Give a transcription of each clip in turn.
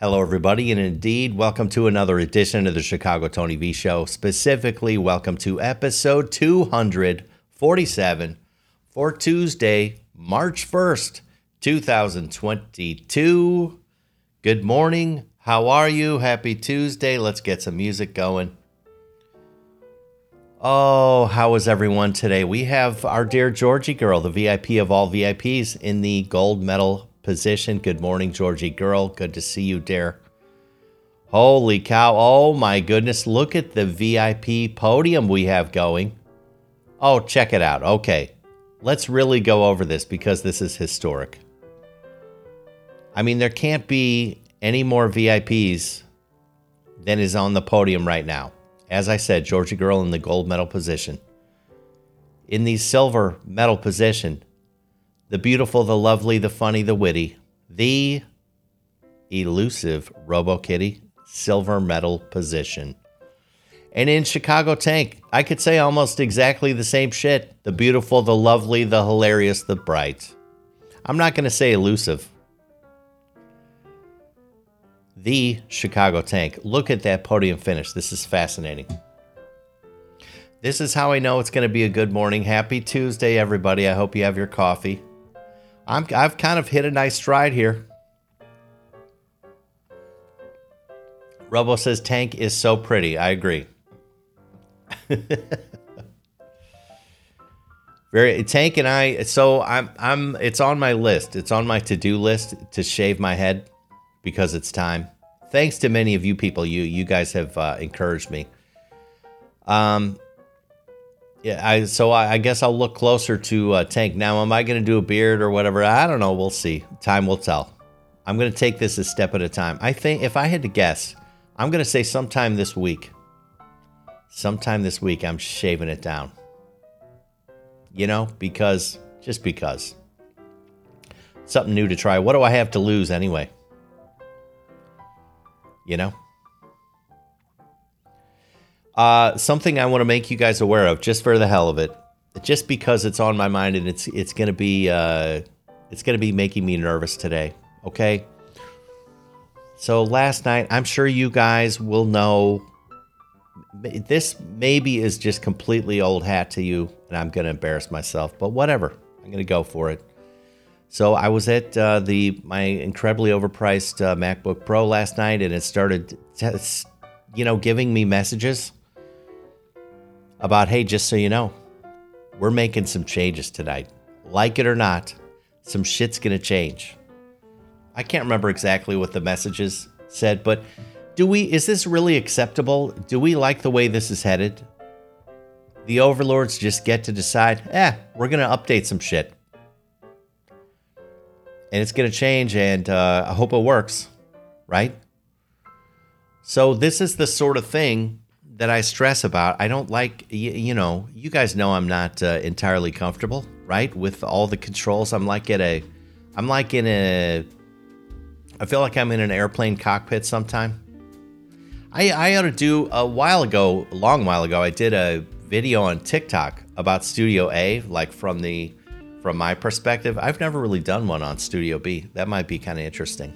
Hello, everybody, and indeed, welcome to another edition of the Chicago Tony V Show. Specifically, welcome to episode 247 for Tuesday, March 1st, 2022. Good morning. How are you? Happy Tuesday. Let's get some music going. Oh, how is everyone today? We have our dear Georgie girl, the VIP of all VIPs, in the gold medal position. Good morning, Georgie girl. Good to see you, dear. Holy cow. Oh my goodness. Look at the VIP podium we have going. Oh, check it out. Okay. Let's really go over this because this is historic. I mean, there can't be any more VIPs than is on the podium right now. As I said, Georgia Girl in the gold medal position. In the silver medal position, the beautiful, the lovely, the funny, the witty, the elusive Robo Kitty, silver medal position. And in Chicago Tank, I could say almost exactly the same shit. The beautiful, the lovely, the hilarious, the bright. I'm not going to say elusive. The Chicago Tank. Look at that podium finish. This is fascinating. This is how I know it's going to be a good morning. Happy Tuesday, everybody. I hope you have your coffee. I'm, I've kind of hit a nice stride here. Robo says Tank is so pretty. I agree. Very Tank and I. So I'm I'm. It's on my list. It's on my to do list to shave my head because it's time. Thanks to many of you people. You you guys have uh, encouraged me. Um. Yeah. I so I, I guess I'll look closer to uh, Tank now. Am I going to do a beard or whatever? I don't know. We'll see. Time will tell. I'm going to take this a step at a time. I think if I had to guess, I'm going to say sometime this week. Sometime this week, I'm shaving it down. You know, because, just because. Something new to try. What do I have to lose anyway? You know? Uh, something I want to make you guys aware of, just for the hell of it, just because it's on my mind and it's it's gonna be uh, it's gonna be making me nervous today. Okay. So last night, I'm sure you guys will know. This maybe is just completely old hat to you, and I'm to embarrass myself, but whatever. I'm to go for it. So I was at uh, the my incredibly overpriced uh, MacBook Pro last night, and it started, t- you know, giving me messages about, hey, just so you know, we're making some changes tonight. Like it or not, some shit's going to change. I can't remember exactly what the messages said, but do we is this really acceptable? Do we like the way this is headed? The overlords just get to decide, eh, we're going to update some shit. And it's going to change, and uh, I hope it works, right? So, this is the sort of thing that I stress about. I don't like, you, you know, you guys know I'm not uh, entirely comfortable, right? With all the controls. I'm like at a, I'm like in a I feel like I'm in an airplane cockpit sometime. I, I ought to do a while ago, a long while ago, I did a video on TikTok about Studio A, like from the from my perspective. I've never really done one on Studio B. That might be kind of interesting.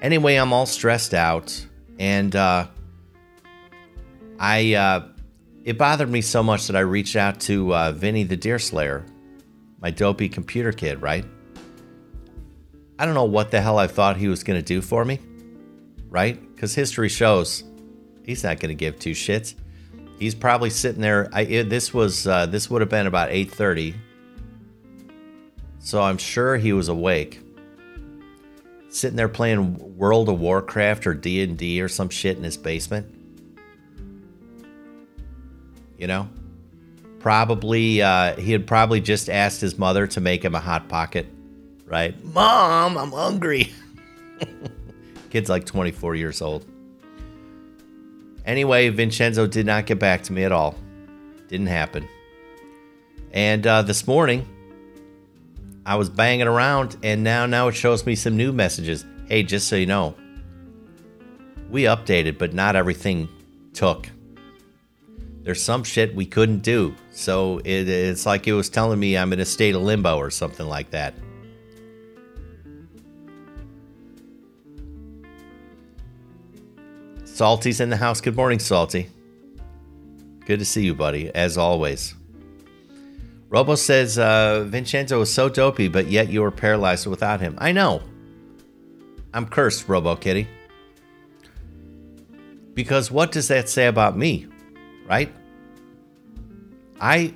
Anyway, I'm all stressed out, and uh, I uh, it bothered me so much that I reached out to uh, Vinny the Deer Slayer, my dopey computer kid, right? I don't know what the hell I thought he was going to do for me, right? Because history shows he's not going to give two shits. He's probably sitting there. I it, this was uh, this would have been about eight thirty, so I'm sure he was awake, sitting there playing World of Warcraft or D and D or some shit in his basement. You know, probably uh, he had probably just asked his mother to make him a hot pocket right? Mom, I'm hungry. Kid's like 24 years old. Anyway, Vincenzo did not get back to me at all. Didn't happen. And uh, this morning, I was banging around, and now now it shows me some new messages. Hey, just so you know, we updated, but not everything took. There's some shit we couldn't do, so it, it's like it was telling me I'm in a state of limbo or something like that. Salty's in the house. Good morning, Salty. Good to see you, buddy, as always. Robo says uh, Vincenzo is so dopey, but yet you were paralyzed without him. I know. I'm cursed, Robo Kitty. Because what does that say about me, right? I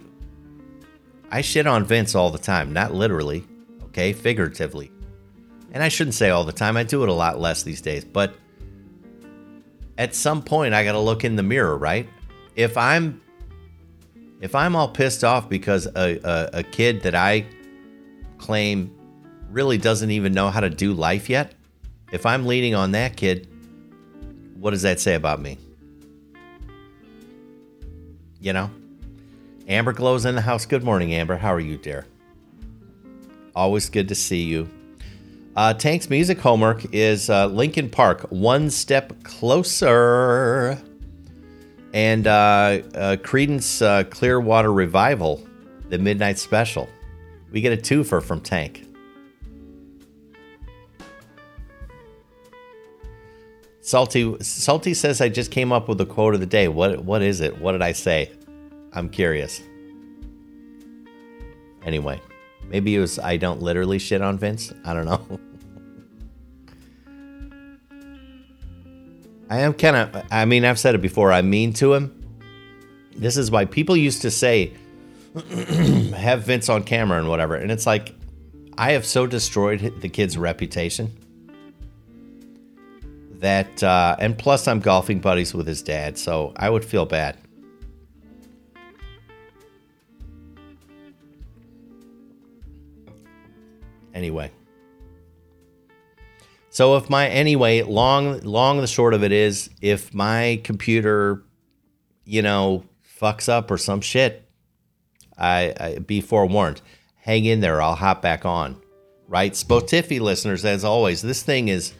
I shit on Vince all the time, not literally, okay, figuratively. And I shouldn't say all the time. I do it a lot less these days, but at some point I got to look in the mirror, right? If I'm if I'm all pissed off because a, a, a kid that I claim really doesn't even know how to do life yet, if I'm leaning on that kid, what does that say about me? You know? Amber Glow's in the house. Good morning, Amber. How are you, dear? Always good to see you. Uh, Tank's music homework is uh, Linkin Park, One Step Closer. And uh, uh, Creedence uh, Clearwater Revival, the Midnight Special. We get a twofer from Tank. Salty Salty says I just came up with a quote of the day. What what is it? What did I say? I'm curious. Anyway, maybe it was I don't literally shit on Vince. I don't know. I am kind of I mean, I've said it before. I'm mean to him. This is why people used to say have Vince on camera and whatever. And it's like I have so destroyed the kid's reputation that, uh, and plus I'm golfing buddies with his dad, so I would feel bad. Anyway. So if my anyway, long long the short of it is if my computer, you know, fucks up or some shit, I, I be forewarned. Hang in there, I'll hop back on. Right? Spotify listeners, as always, this thing is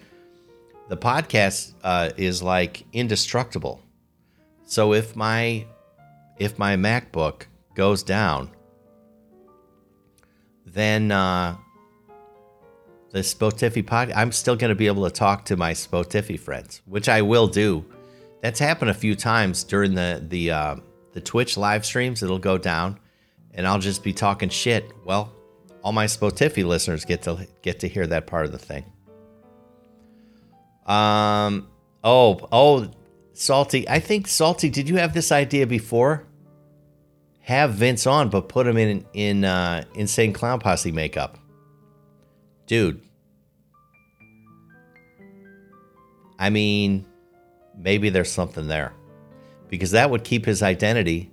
the podcast uh, is like indestructible. So if my if my MacBook goes down, then uh, the Spotify pod, I'm still going to be able to talk to my Spotify friends, which I will do. That's happened a few times during the the uh, the Twitch live streams. It'll go down, and I'll just be talking shit. Well, all my Spotify listeners get to get to hear that part of the thing. Um. Oh. Oh. Salty. I think Salty. Did you have this idea before? Have Vince on, but put him in in uh, insane clown posse makeup, dude. I mean, maybe there's something there, because that would keep his identity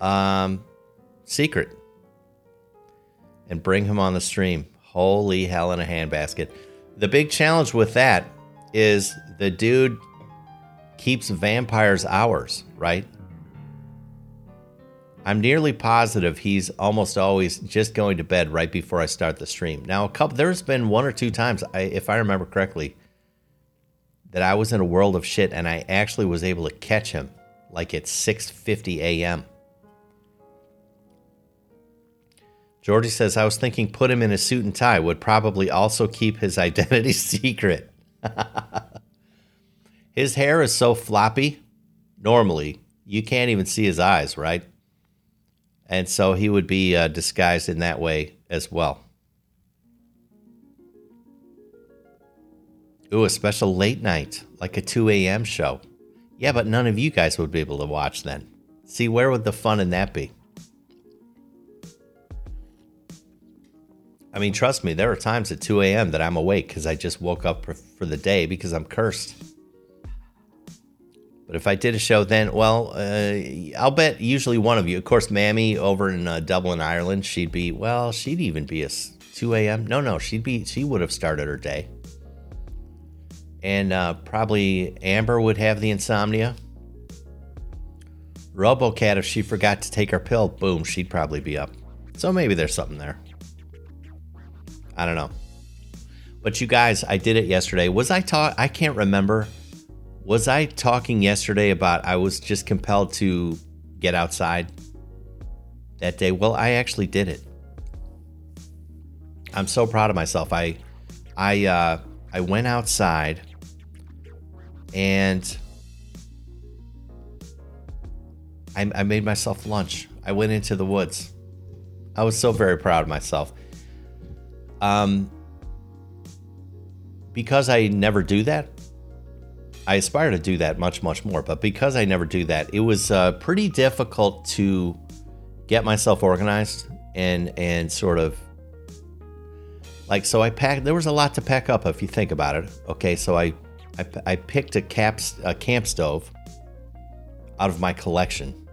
um secret and bring him on the stream. Holy hell in a handbasket the big challenge with that is the dude keeps vampires hours, right? I'm nearly positive he's almost always just going to bed right before I start the stream. Now, a couple there's been one or two times, I, if I remember correctly, that I was in a world of shit and I actually was able to catch him like at 6:50 a.m. Georgie says, I was thinking put him in a suit and tie would probably also keep his identity secret. his hair is so floppy, normally, you can't even see his eyes, right? And so he would be uh, disguised in that way as well. Ooh, a special late night, like a 2 a.m. show. Yeah, but none of you guys would be able to watch then. See, where would the fun in that be? I mean, trust me, there are times at 2 a.m. that I'm awake because I just woke up for the day because I'm cursed. But if I did a show then, well, uh, I'll bet usually one of you, of course, Mammy over in uh, Dublin, Ireland, she'd be, well, she'd even be a 2 a.m. No, no, she'd be, she would have started her day. And uh, probably Amber would have the insomnia. Robocat, if she forgot to take her pill, boom, she'd probably be up. So maybe there's something there. I don't know. But you guys, I did it yesterday. Was I talk? I can't remember. Was I talking yesterday about I was just compelled to get outside that day? Well, I actually did it. I'm so proud of myself. I I uh, I went outside and I, I made myself lunch. I went into the woods. I was so very proud of myself. Um, because I never do that, I aspire to do that much, much more. But because I never do that, it was uh, pretty difficult to get myself organized and and sort of like so. I packed. There was a lot to pack up if you think about it. Okay, so I I, I picked a caps a camp stove out of my collection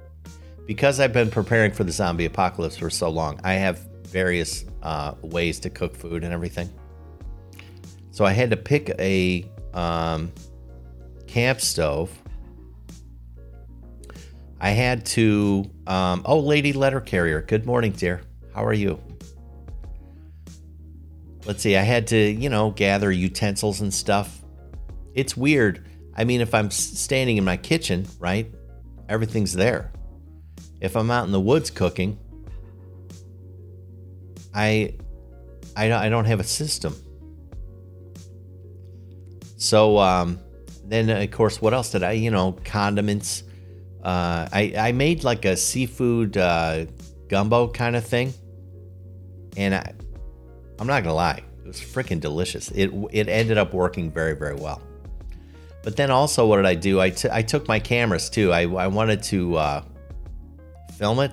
because I've been preparing for the zombie apocalypse for so long. I have various uh, ways to cook food and everything. So I had to pick a um, camp stove. I had to. Um, oh, lady letter carrier. Good morning, dear. How are you? Let's see. I had to, you know, gather utensils and stuff. It's weird. I mean, if I'm standing in my kitchen, right, everything's there. If I'm out in the woods cooking, I, I, I don't have a system. So um, then, of course, what else did I? You know, condiments. Uh, I I made like a seafood uh, gumbo kind of thing, and I, I'm not gonna lie, it was freaking delicious. It it ended up working very very well. But then also, what did I do? I, t- I took my cameras too. I, I wanted to uh, film it.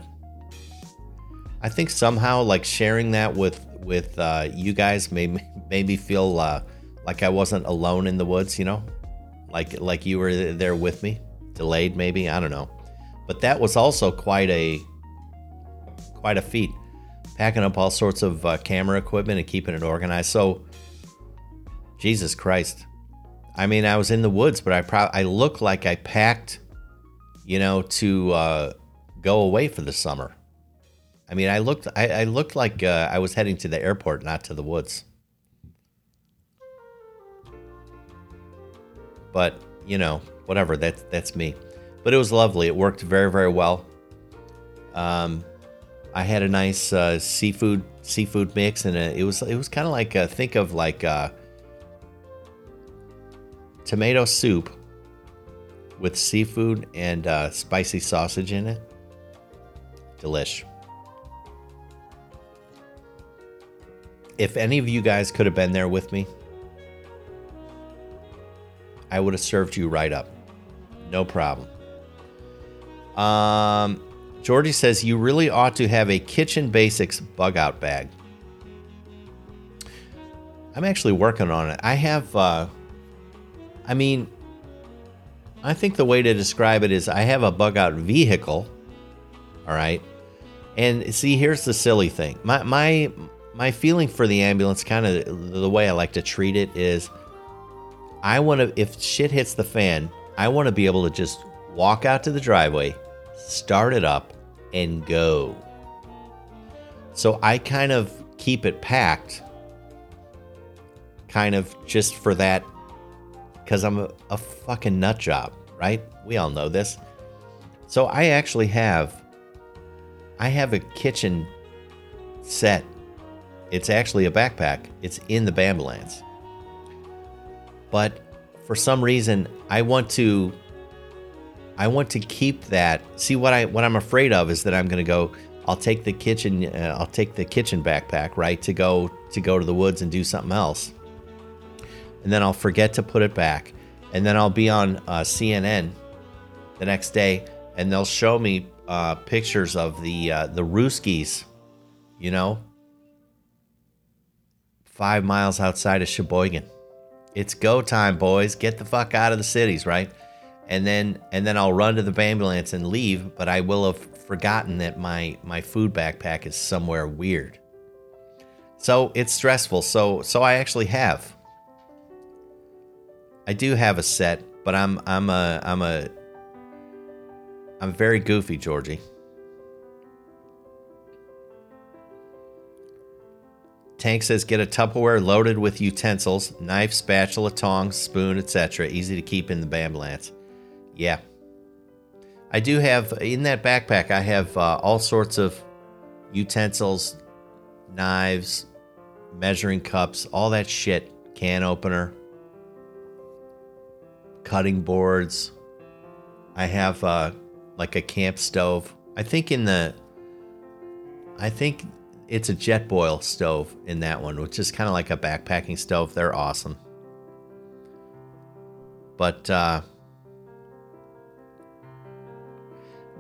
I think somehow like sharing that with with uh, you guys made me, made me feel uh, like I wasn't alone in the woods. You know, like like you were there with me, delayed maybe. I don't know, but that was also quite a quite a feat, packing up all sorts of uh, camera equipment and keeping it organized. So, Jesus Christ, I mean, I was in the woods, but I pro- I look like I packed, you know, to uh, go away for the summer. I mean, I looked I, I looked like uh, I was heading to the airport, not to the woods. But you know, whatever. That's that's me. But it was lovely. It worked very very well. Um, I had a nice uh, seafood seafood mix, and it was it was kind of like uh, think of like uh, tomato soup with seafood and uh, spicy sausage in it. Delish. If any of you guys could have been there with me, I would have served you right up. No problem. Um, Georgie says you really ought to have a kitchen basics bug out bag. I'm actually working on it. I have, uh, I mean, I think the way to describe it is I have a bug out vehicle. All right. And see, here's the silly thing. My my my feeling for the ambulance, kind of the way I like to treat it, is I want to. If shit hits the fan, I want to be able to just walk out to the driveway, start it up, and go. So I kind of keep it packed, kind of just for that, because I'm a, a fucking nut job, right? We all know this. So I actually have I have a kitchen set. It's actually a backpack. It's in the Bambulance. But for some reason, I want to I want to keep that. See what I what I'm afraid of is that I'm going to go I'll take the kitchen uh, I'll take the kitchen backpack, right, to go to go to the woods and do something else. And then I'll forget to put it back. And then I'll be on uh, CNN the next day and they'll show me uh, pictures of the uh, the Ruskies, you know, five miles outside of Sheboygan. It's go time, boys. Get the fuck out of the cities, right? And then and then I'll run to the ambulance and leave, but I will have forgotten that my my food backpack is somewhere weird. So it's stressful. So so I actually have. I do have a set, but I'm I'm a I'm a I'm very goofy, Georgie. Tank says get a Tupperware loaded with utensils, knife, spatula, tongs, spoon, etc. Easy to keep in the Bambulance. Yeah. I do have, in that backpack, I have uh, all sorts of utensils, knives, measuring cups, all that shit, can opener. cutting boards. I have uh, like a camp stove. I think in the, I think it's a Jetboil stove in that one, which is kind of like a backpacking stove. They're awesome. But uh,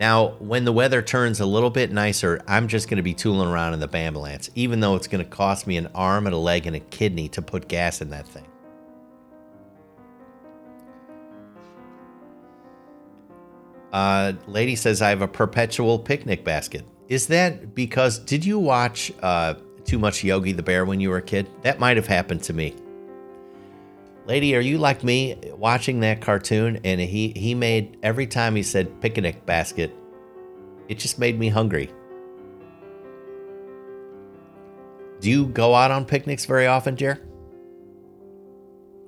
now, when the weather turns a little bit nicer, I'm just going to be tooling around in the Bambulance, even though it's going to cost me an arm and a leg and a kidney to put gas in that thing. Uh, lady says I have a perpetual picnic basket. Is that because did you watch uh, too much Yogi the Bear when you were a kid? That might have happened to me. Lady, are you like me watching that cartoon and he he made every time he said picnic basket, it just made me hungry. Do you go out on picnics very often, dear?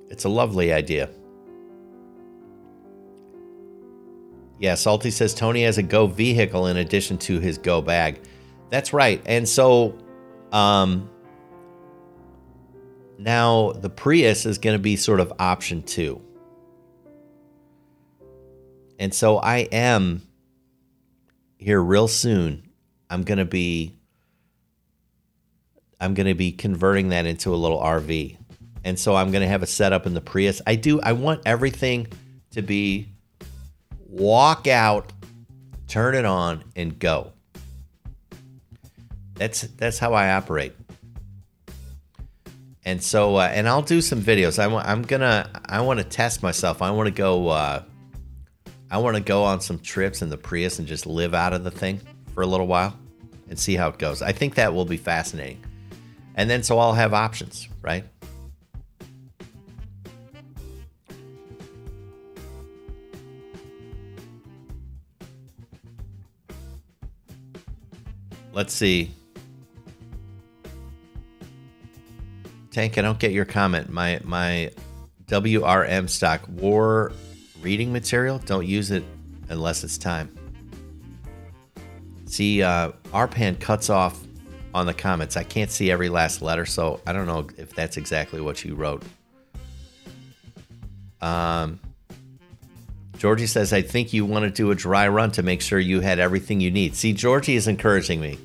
It's a lovely idea. Yeah, Salty says Tony has a Go vehicle in addition to his Go bag. That's right. And so um now the Prius is going to be sort of option 2. And so I am here real soon. I'm going to be I'm going to be converting that into a little RV. And so I'm going to have a setup in the Prius. I do I want everything to be walk out, turn it on, and go. That's that's how I operate. And so, uh, and I'll do some videos. I'm gonna, I want to test myself. I want to go, uh, I want to go on some trips in the Prius and just live out of the thing for a little while and see how it goes. I think that will be fascinating. And then, so I'll have options, right? Let's see. Tank, I don't get your comment. My my WRM stock war reading material. Don't use it unless it's time. See, uh, RPAN cuts off on the comments. I can't see every last letter, so I don't know if that's exactly what you wrote. Um, Georgie says, I think you want to do a dry run to make sure you had everything you need. See, Georgie is encouraging me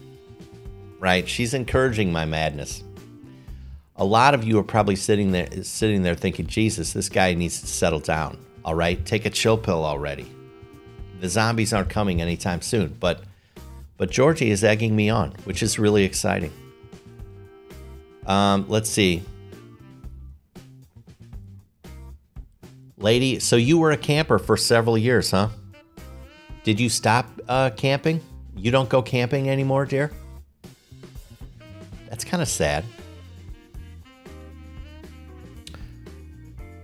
right? She's encouraging my madness. A lot of you are probably sitting there sitting there thinking, "Jesus, this guy needs to settle down." All right? Take a chill pill already. The zombies aren't coming anytime soon, but but Georgie is egging me on, which is really exciting. Um, let's see. Lady, so you were a camper for several years, huh? Did you stop uh, camping? You don't go camping anymore, dear? That's kind of sad.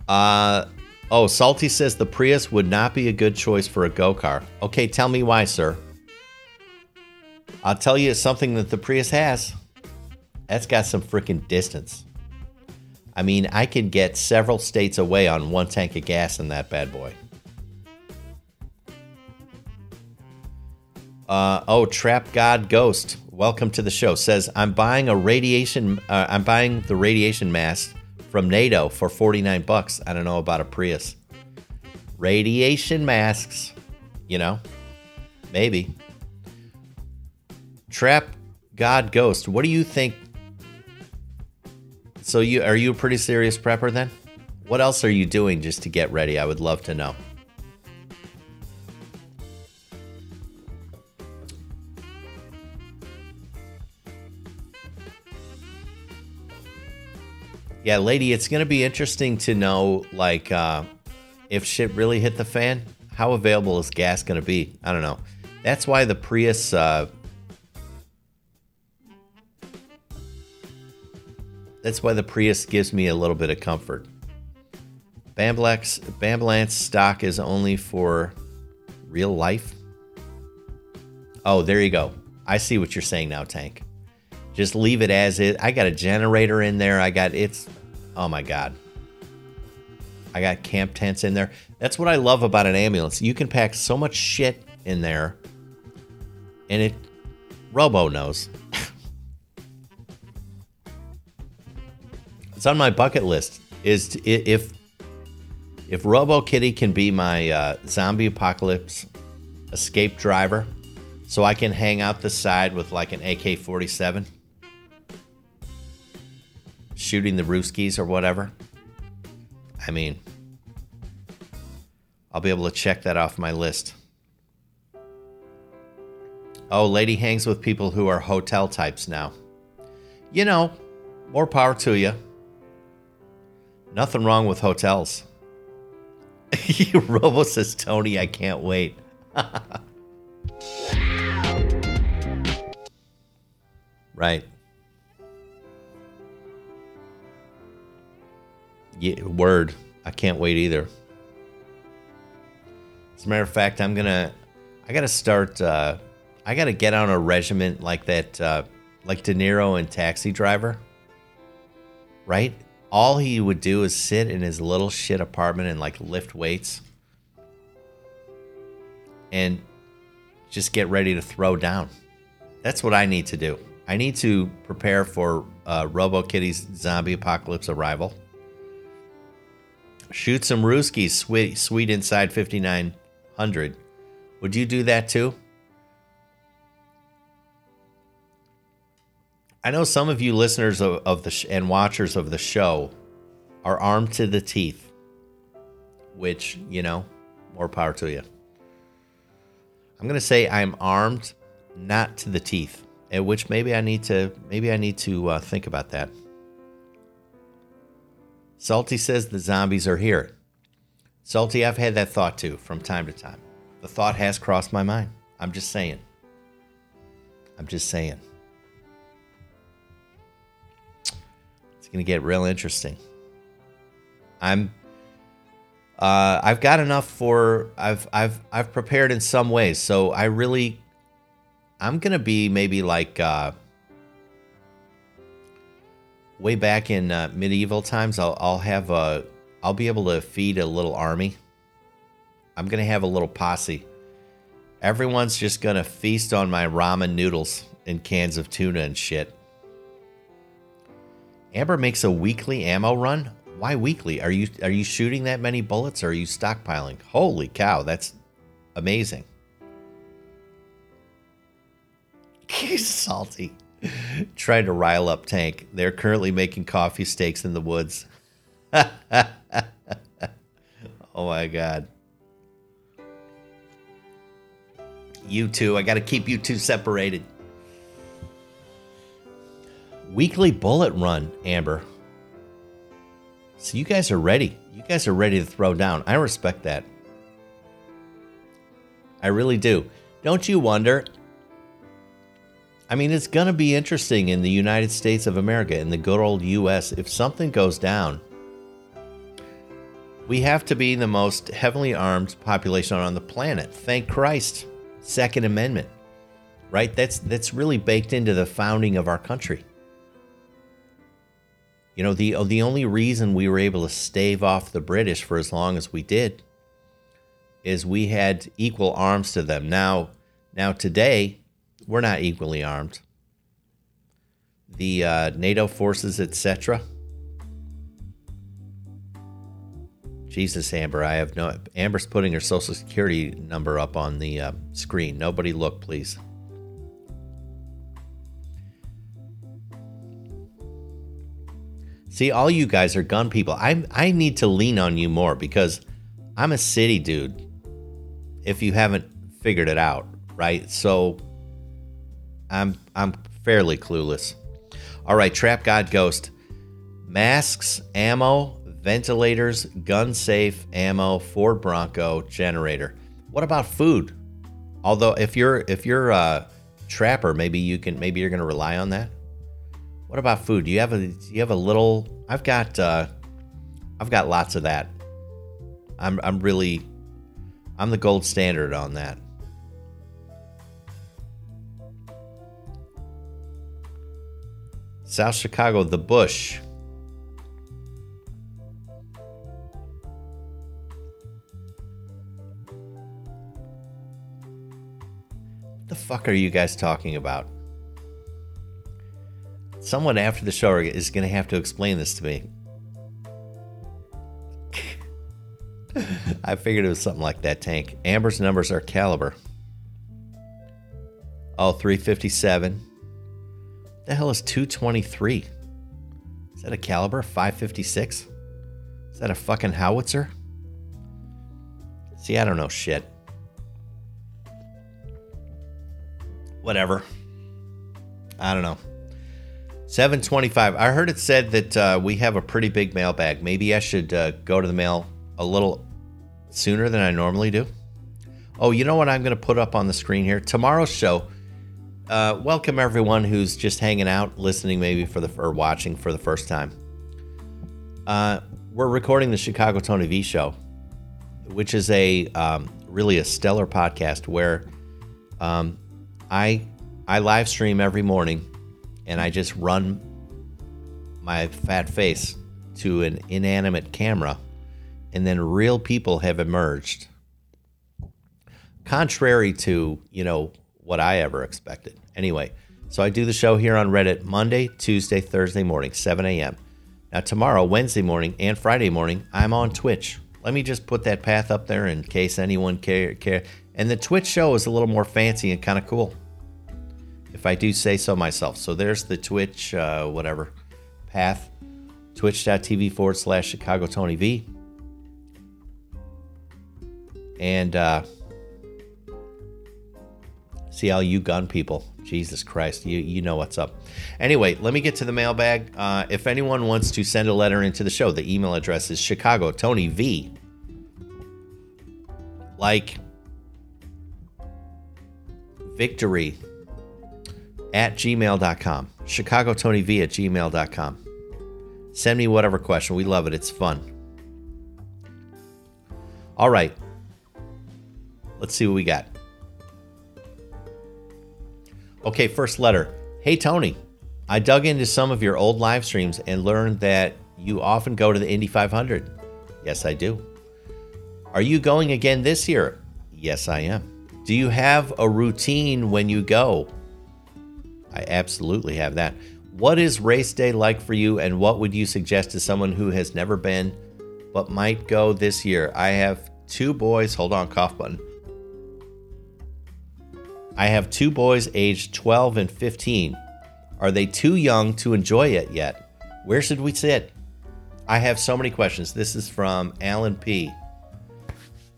Uh, oh, Salty says the Prius would not be a good choice for a go car. Okay, tell me why, sir. I'll tell you something that the Prius has. That's got some freaking distance. I mean, I can get several states away on one tank of gas in that bad boy. Uh, oh, Trap God Ghost welcome to the show. Says I'm buying a radiation. Uh, I'm buying the radiation mask from NATO for 49 bucks. I don't know about a Prius. Radiation masks, you know, maybe. Trap God Ghost. What do you think? So you are you a pretty serious prepper then? What else are you doing just to get ready? I would love to know. Yeah, lady, it's gonna be interesting to know like uh, if shit really hit the fan, how available is gas gonna be? I don't know. That's why the Prius. Uh, that's why the Prius gives me a little bit of comfort. Bamblex, Bambulance stock is only for real life. Oh, there you go. I see what you're saying now, Tank. Just leave it as it. I got a generator in there. I got it's Oh my God. I got camp tents in there. That's what I love about an ambulance. You can pack so much shit in there, and it, Robo knows. it's on my bucket list. Is to, if If Robo Kitty can be my uh, zombie apocalypse escape driver, so I can hang out the side with like an AK 47, shooting the Rooskies or whatever. I mean, I'll be able to check that off my list. Oh, lady hangs with people who are hotel types now. You know, more power to you. Nothing wrong with hotels. Robo says, Tony, I can't wait. right. Yeah, word. I can't wait either. As a matter of fact, I'm gonna, I gotta start. Uh, I gotta get on a regiment like that, uh, like De Niro and Taxi Driver. Right? All he would do is sit in his little shit apartment and like lift weights, and just get ready to throw down. That's what I need to do. I need to prepare for uh, Robo Kitty's zombie apocalypse arrival. Shoot some Rooskies, sweet, sweet inside 5900. Would you do that too? I know some of you listeners of, of the sh- and watchers of the show are armed to the teeth, which, you know, more power to you. I'm going to say I'm armed not to the teeth, at which maybe I need to maybe I need to uh, think about that. Salty says the zombies are here. Salty, I've had that thought too from time to time. The thought has crossed my mind. I'm just saying. I'm just saying. It's going to get real interesting. I'm uh, I've got enough for I've I've I've prepared in some ways. So I really I'm to be maybe like uh way back in uh, medieval times, I'll, I'll have a, I'll be able to feed a little army. I'm gonna have a little posse. Everyone's just gonna feast on my ramen noodles and cans of tuna and shit. Amber makes a weekly ammo run. Why weekly? Are you are you shooting that many bullets or are you stockpiling? Holy cow, that's amazing. He's salty. Trying to rile up Tank. They're currently making coffee steaks in the woods. oh my god. You two, I got to keep you two separated. Weekly bullet run, Amber. So you guys are ready. You guys are ready to throw down. I respect that. I really do. Don't you wonder I mean, it's going to be interesting in the United States of America, in the good old US, if something goes down. We have to be the most heavily armed population on the planet. Thank Christ. Second Amendment. Right? That's that's really baked into the founding of our country. You know, the uh, the only reason we were able to stave off the British for as long as we did is we had equal arms to them. Now, now today, we're not equally armed. The uh, NATO forces, etc. Jesus, Amber, I have no. Amber's putting her social security number up on the uh, screen. Nobody look, please. See, all you guys are gun people. I I need to lean on you more because I'm a city dude. If you haven't figured it out, right? So I'm I'm fairly clueless. All right, Trap God Ghost. Masks, ammo, ventilators, gun safe, ammo, Ford Bronco, generator. What about food? Although if you're if you're a trapper, maybe you can maybe you're gonna rely on that. What about food? Do you have a do you have a little I've got uh I've got lots of that. I'm I'm really I'm the gold standard on that. South Chicago, the Bush. The fuck are you guys talking about? Someone after the show is going to have to explain this to me. I figured it was something like that tank. Amber's numbers are caliber. Oh, 357. The hell is 223? Is that a caliber? 556? Is that a fucking howitzer? See, I don't know shit. Whatever. I don't know. 725. I heard it said that uh, we have a pretty big mailbag. Maybe I should uh, go to the mail a little sooner than I normally do. Oh, you know what I'm going to put up on the screen here? Tomorrow's show. Uh, welcome everyone who's just hanging out, listening maybe for the or watching for the first time. Uh, we're recording the Chicago Tony V show, which is a um, really a stellar podcast where um, I I live stream every morning and I just run my fat face to an inanimate camera, and then real people have emerged. Contrary to, you know, what I ever expected. Anyway, so I do the show here on Reddit Monday, Tuesday, Thursday morning, 7 a.m. Now, tomorrow, Wednesday morning, and Friday morning, I'm on Twitch. Let me just put that path up there in case anyone care. care. And the Twitch show is a little more fancy and kind of cool if I do say so myself. So there's the Twitch, uh, whatever, path, twitch.tv forward slash Chicago Tony V. And uh, see all you gun people. Jesus Christ, you, you know what's up. Anyway, let me get to the mailbag. Uh, if anyone wants to send a letter into the show, the email address is Chicago Tony V. Like victory at gmail.com. Chicago Tony V at gmail.com. Send me whatever question. We love it. It's fun. All right. Let's see what we got. Okay, first letter. Hey, Tony. I dug into some of your old live streams and learned that you often go to the Indy 500. Yes, I do. Are you going again this year? Yes, I am. Do you have a routine when you go? I absolutely have that. What is race day like for you, and what would you suggest to someone who has never been but might go this year? I have two boys. Hold on, cough button. I have two boys aged 12 and 15. Are they too young to enjoy it yet? Where should we sit? I have so many questions. This is from Alan P.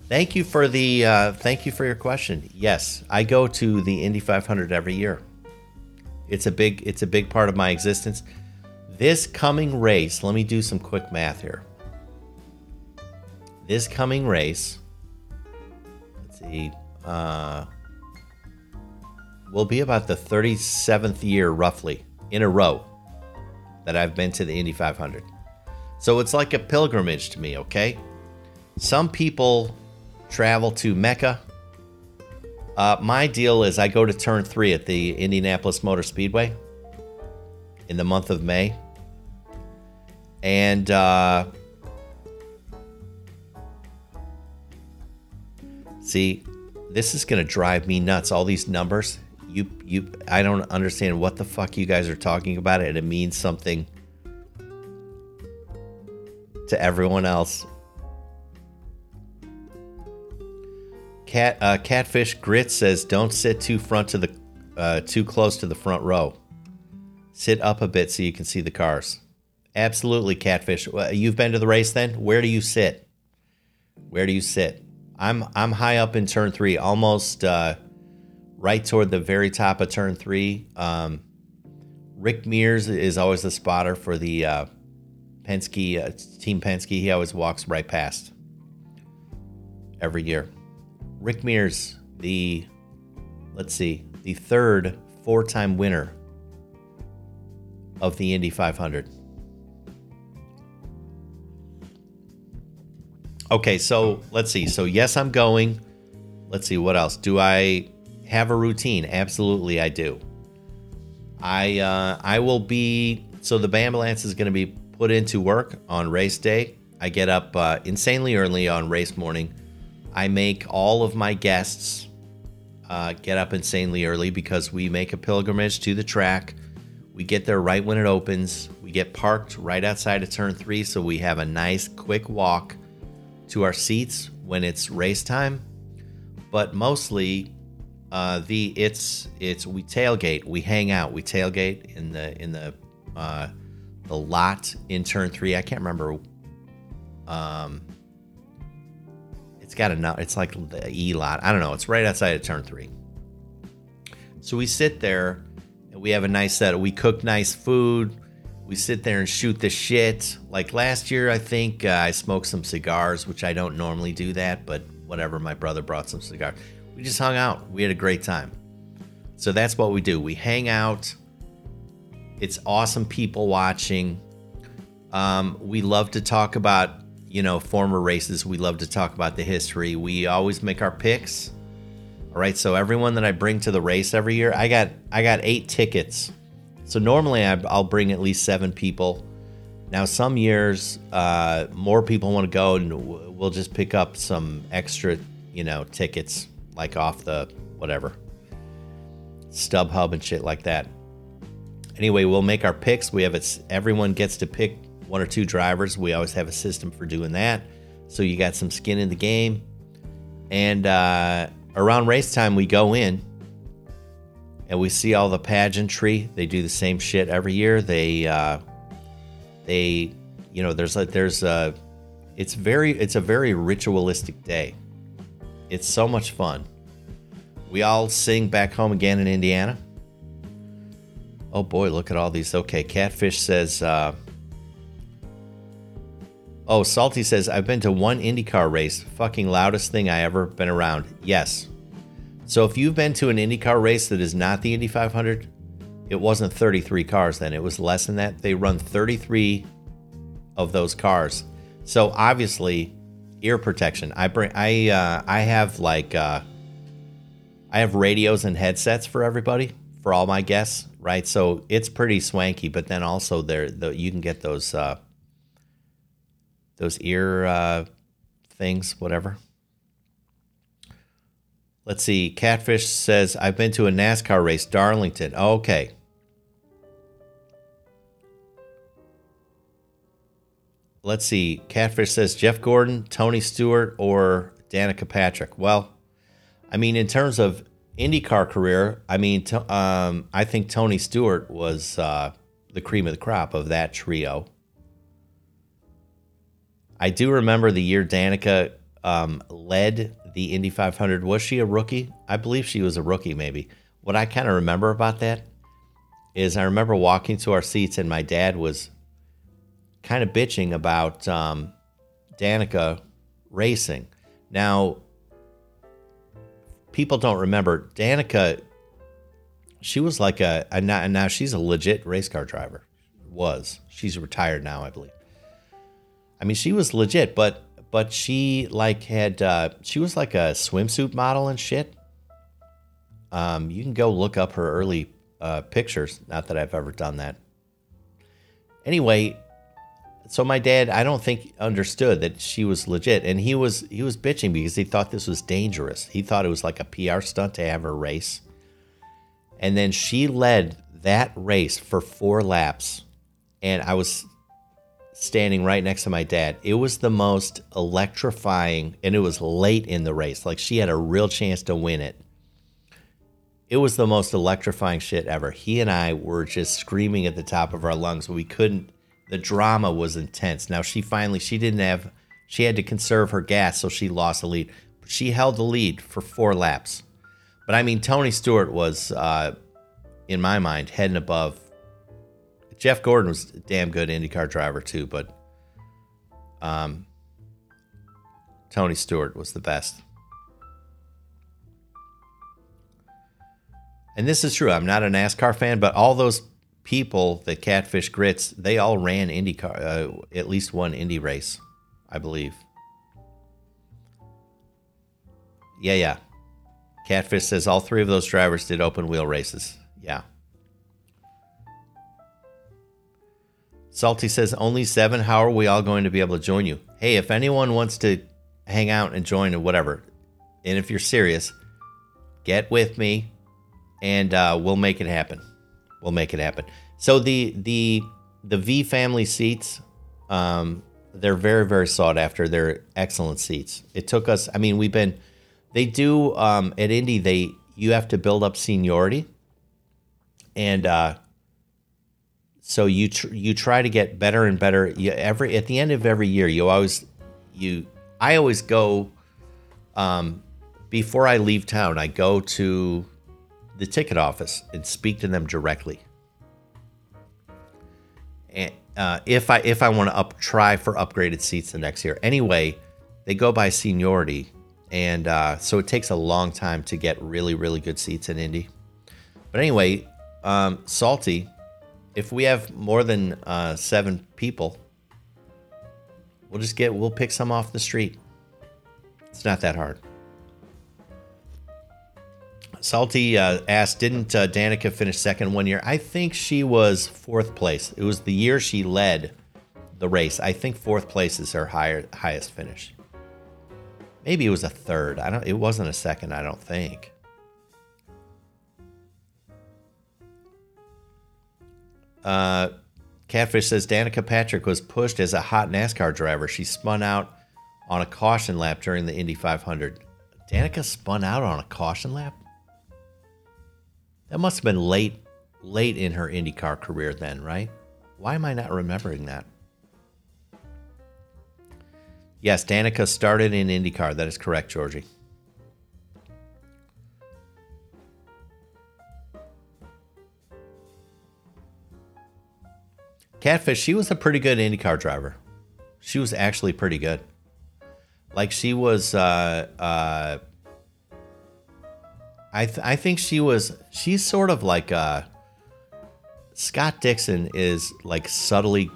Thank you for the uh, thank you for your question. Yes, I go to the Indy 500 every year. It's a big it's a big part of my existence. This coming race, let me do some quick math here. This coming race, let's see, uh, will be about the 37th year roughly in a row that I've been to the Indy 500. So it's like a pilgrimage to me, okay? Some people travel to Mecca uh, my deal is I go to turn three at the Indianapolis Motor Speedway in the month of May. And uh, see, this is going to drive me nuts. All these numbers. You, you, I don't understand what the fuck you guys are talking about, and it means something to everyone else. Cat uh, Catfish Grit says, "Don't sit too front to the uh, too close to the front row. Sit up a bit so you can see the cars." Absolutely, Catfish. You've been to the race then? Where do you sit? Where do you sit? I'm I'm high up in turn three, almost uh, right toward the very top of turn three. Um, Rick Mears is always the spotter for the uh, Penske uh, team. Penske. He always walks right past every year. Rick Mears, the let's see, the third four-time winner of the Indy 500. Okay, so let's see. So yes, I'm going. Let's see what else. Do I have a routine? Absolutely, I do. I uh, I will be. So the ambulance is going to be put into work on race day. I get up uh, insanely early on race morning I make all of my guests uh, get up insanely early because we make a pilgrimage to the track. We get there right when it opens. We get parked right outside of turn three, so we have a nice quick walk to our seats when it's race time, but mostly uh, the it's it's we tailgate, we hang out, we tailgate in the in the uh, the lot in turn three. I can't remember. Um, it's got a it's like the E lot. I don't know. It's right outside of turn three. So we sit there and we have a nice set. We cook nice food. We sit there and shoot the shit. Like last year, I think uh, I smoked some cigars, which I don't normally do that, but whatever. My brother brought some cigars. We just hung out. We had a great time. So that's what we do. We hang out. It's awesome people watching. Um, we love to talk about, you know, former races. We love to talk about the history. We always make our picks. All right, so everyone that I bring to the race every year, I got I got eight tickets. So normally I, will bring at least seven people. Now some years uh, more people want to go, and we'll just pick up some extra, you know, tickets like off the whatever StubHub and shit like that. Anyway, we'll make our picks. We have it's Everyone gets to pick one or two drivers. We always have a system for doing that, so you got some skin in the game. And uh, around race time, we go in and we see all the pageantry. They do the same shit every year. They, uh, they, you know, there's like there's a, it's very, it's a very ritualistic day. It's so much fun. We all sing back home again in Indiana. Oh boy, look at all these. Okay, Catfish says, uh, Oh, Salty says, I've been to one IndyCar race. Fucking loudest thing I ever been around. Yes. So if you've been to an IndyCar race that is not the Indy 500, it wasn't 33 cars then. It was less than that. They run 33 of those cars. So obviously, ear protection. I bring I uh, I have like uh, I have radios and headsets for everybody for all my guests, right? So it's pretty swanky, but then also there the, you can get those uh, those ear uh, things, whatever. Let's see. Catfish says, I've been to a NASCAR race, Darlington. okay. Let's see. Catfish says, Jeff Gordon, Tony Stewart, or Danica Patrick. Well, I mean, in terms of IndyCar career, I mean, um, I think Tony Stewart was uh, the cream of the crop of that trio. I do remember the year Danica um, led the Indy 500. Was she a rookie? I believe she was a rookie, maybe. What I kind of remember about that is I remember walking to our seats and my dad was kind of bitching about um, Danica racing. Now, people don't remember Danica. She was like a, a now she's a legit race car driver. Was she's retired now, I believe. I mean, she was legit, but but she like had uh, she was like a swimsuit model and shit. Um, you can go look up her early uh, pictures. Not that I've ever done that. Anyway, so my dad, I don't think understood that she was legit, and he was he was bitching because he thought this was dangerous. He thought it was like a PR stunt to have her race, and then she led that race for four laps, and I was standing right next to my dad. It was the most electrifying, and it was late in the race. Like she had a real chance to win it. It was the most electrifying shit ever. He and I were just screaming at the top of our lungs. We couldn't, the drama was intense. Now she finally, she didn't have, she had to conserve her gas, so she lost the lead. But she held the lead for four laps. But I mean, Tony Stewart was, uh, in my mind, head and above Jeff Gordon was a damn good IndyCar driver too, but um, Tony Stewart was the best. And this is true. I'm not a NASCAR fan, but all those people that Catfish Grits, they all ran IndyCar, uh, at least one Indy race, I believe. Yeah, yeah. Catfish says all three of those drivers did open wheel races. Yeah. Salty says, only seven. How are we all going to be able to join you? Hey, if anyone wants to hang out and join or whatever, and if you're serious, get with me and uh, we'll make it happen. We'll make it happen. So the the the V family seats, um, they're very very sought after. They're excellent seats. It took us. I mean, we've been. They do um, at Indy. They you have to build up seniority, and uh, so you tr- you try to get better and better. You, every at the end of every year, you always you. I always go. Um, before I leave town, I go to the ticket office and speak to them directly. And uh, if I if I want to up try for upgraded seats the next year, anyway, they go by seniority, and uh, so it takes a long time to get really really good seats in Indy. But anyway, um, salty. If we have more than uh, seven people, we'll just get we'll pick some off the street. It's not that hard. Salty uh, asked, didn't uh, Danica finish second one year? I think she was fourth place. It was the year she led the race. I think fourth place is her higher, highest finish. Maybe it was a third. I don't. It wasn't a second. I don't think. Uh, Catfish says Danica Patrick was pushed as a hot NASCAR driver. She spun out on a caution lap during the Indy 500. Danica spun out on a caution lap. That must have been late, late in her IndyCar career then, right? Why am I not remembering that? Yes, Danica started in IndyCar. That is correct, Georgie. Catfish, she was a pretty good IndyCar driver. She was actually pretty good. Like she was uh, uh, I th- I think she was she's sort of like uh Scott Dixon is like subtly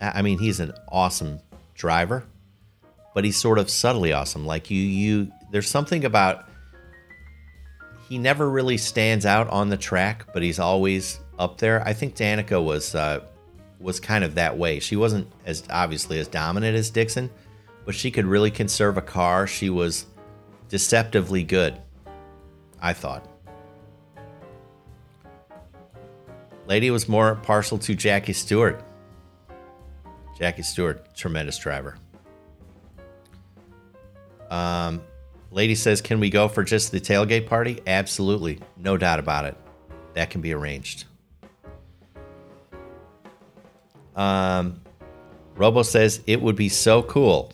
I mean he's an awesome driver but he's sort of subtly awesome. Like you you there's something about he never really stands out on the track but he's always up there. I think Danica was uh was kind of that way. She wasn't as obviously as dominant as Dixon but she could really conserve a car. She was deceptively good I thought. Lady was more partial to Jackie Stewart. Jackie Stewart, tremendous driver. Um, Lady says, Can we go for just the tailgate party? Absolutely. No doubt about it. That can be arranged. Um, Robo says, It would be so cool.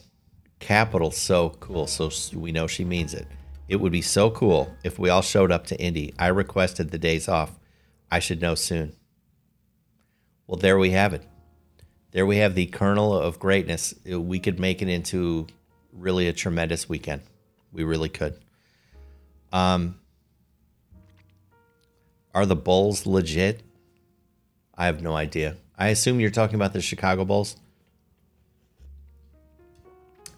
Capital so cool. So we know she means it. It would be so cool if we all showed up to Indy. I requested the days off. I should know soon. Well, there we have it. There we have the kernel of greatness. We could make it into really a tremendous weekend. We really could. Um, are the Bulls legit? I have no idea. I assume you're talking about the Chicago Bulls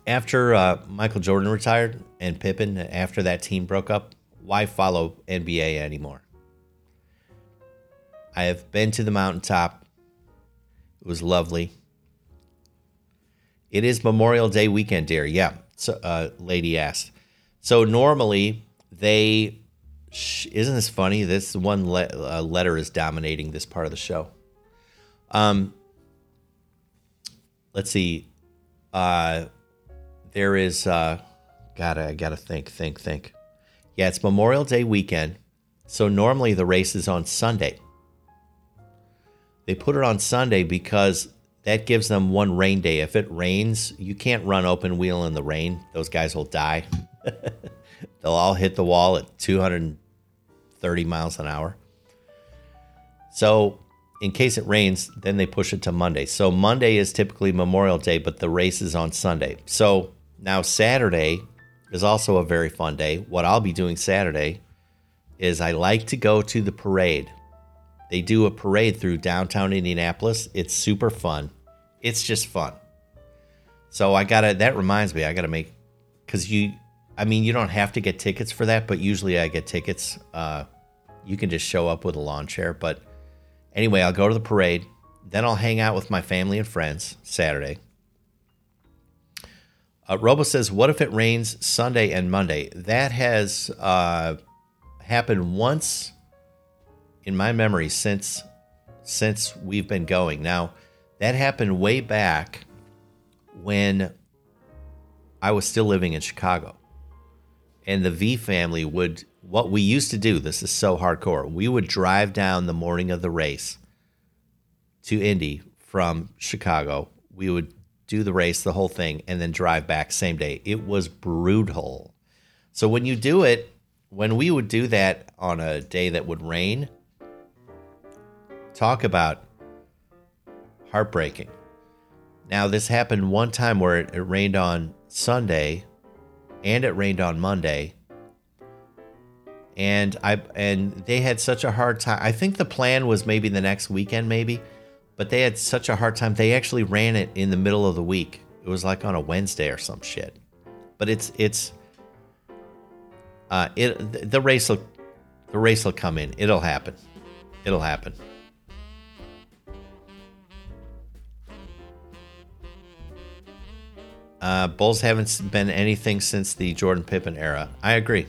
after uh, Michael Jordan retired and Pippen, after that team broke up, why follow NBA anymore? I have been to the mountaintop. It was lovely. It is Memorial Day weekend, dear. Yeah, so, uh, lady asked. So normally they, isn't this funny? This one le- uh, letter is dominating this part of the show. Um, let's see. Uh, there is uh gotta I gotta think, think, think. Yeah, it's Memorial Day weekend. So normally the race is on Sunday. They put it on Sunday because that gives them one rain day. If it rains, you can't run open wheel in the rain. Those guys will die. They'll all hit the wall at 230 miles an hour. So, in case it rains, then they push it to Monday. So, Monday is typically Memorial Day, but the race is on Sunday. So, now, Saturday is also a very fun day. What I'll be doing Saturday is I like to go to the parade. They do a parade through downtown Indianapolis. It's super fun. It's just fun. So I gotta, that reminds me, I gotta make, cause you, I mean, you don't have to get tickets for that, but usually I get tickets. Uh, you can just show up with a lawn chair. But anyway, I'll go to the parade. Then I'll hang out with my family and friends Saturday. Uh, Robo says, "What if it rains Sunday and Monday?" That has uh, happened once in my memory since since we've been going. Now, that happened way back when I was still living in Chicago. And the V family would, what we used to do, this is so hardcore, we would drive down the morning of the race to Indy from Chicago. We would do the race, the whole thing, and then drive back same day. It was brutal. So when you do it, when we would do that on a day that would rain, talk about heartbreaking. Now, this happened one time where it, it rained on Sunday and it rained on Monday. And I and they had such a hard time. I think the plan was maybe the next weekend, maybe, but they had such a hard time. They actually ran it in the middle of the week. It was like on a Wednesday or some shit. But it's it's uh it the race will the race will come in. It'll happen. It'll happen. Uh, Bulls haven't been anything since the Jordan Pippen era. I agree.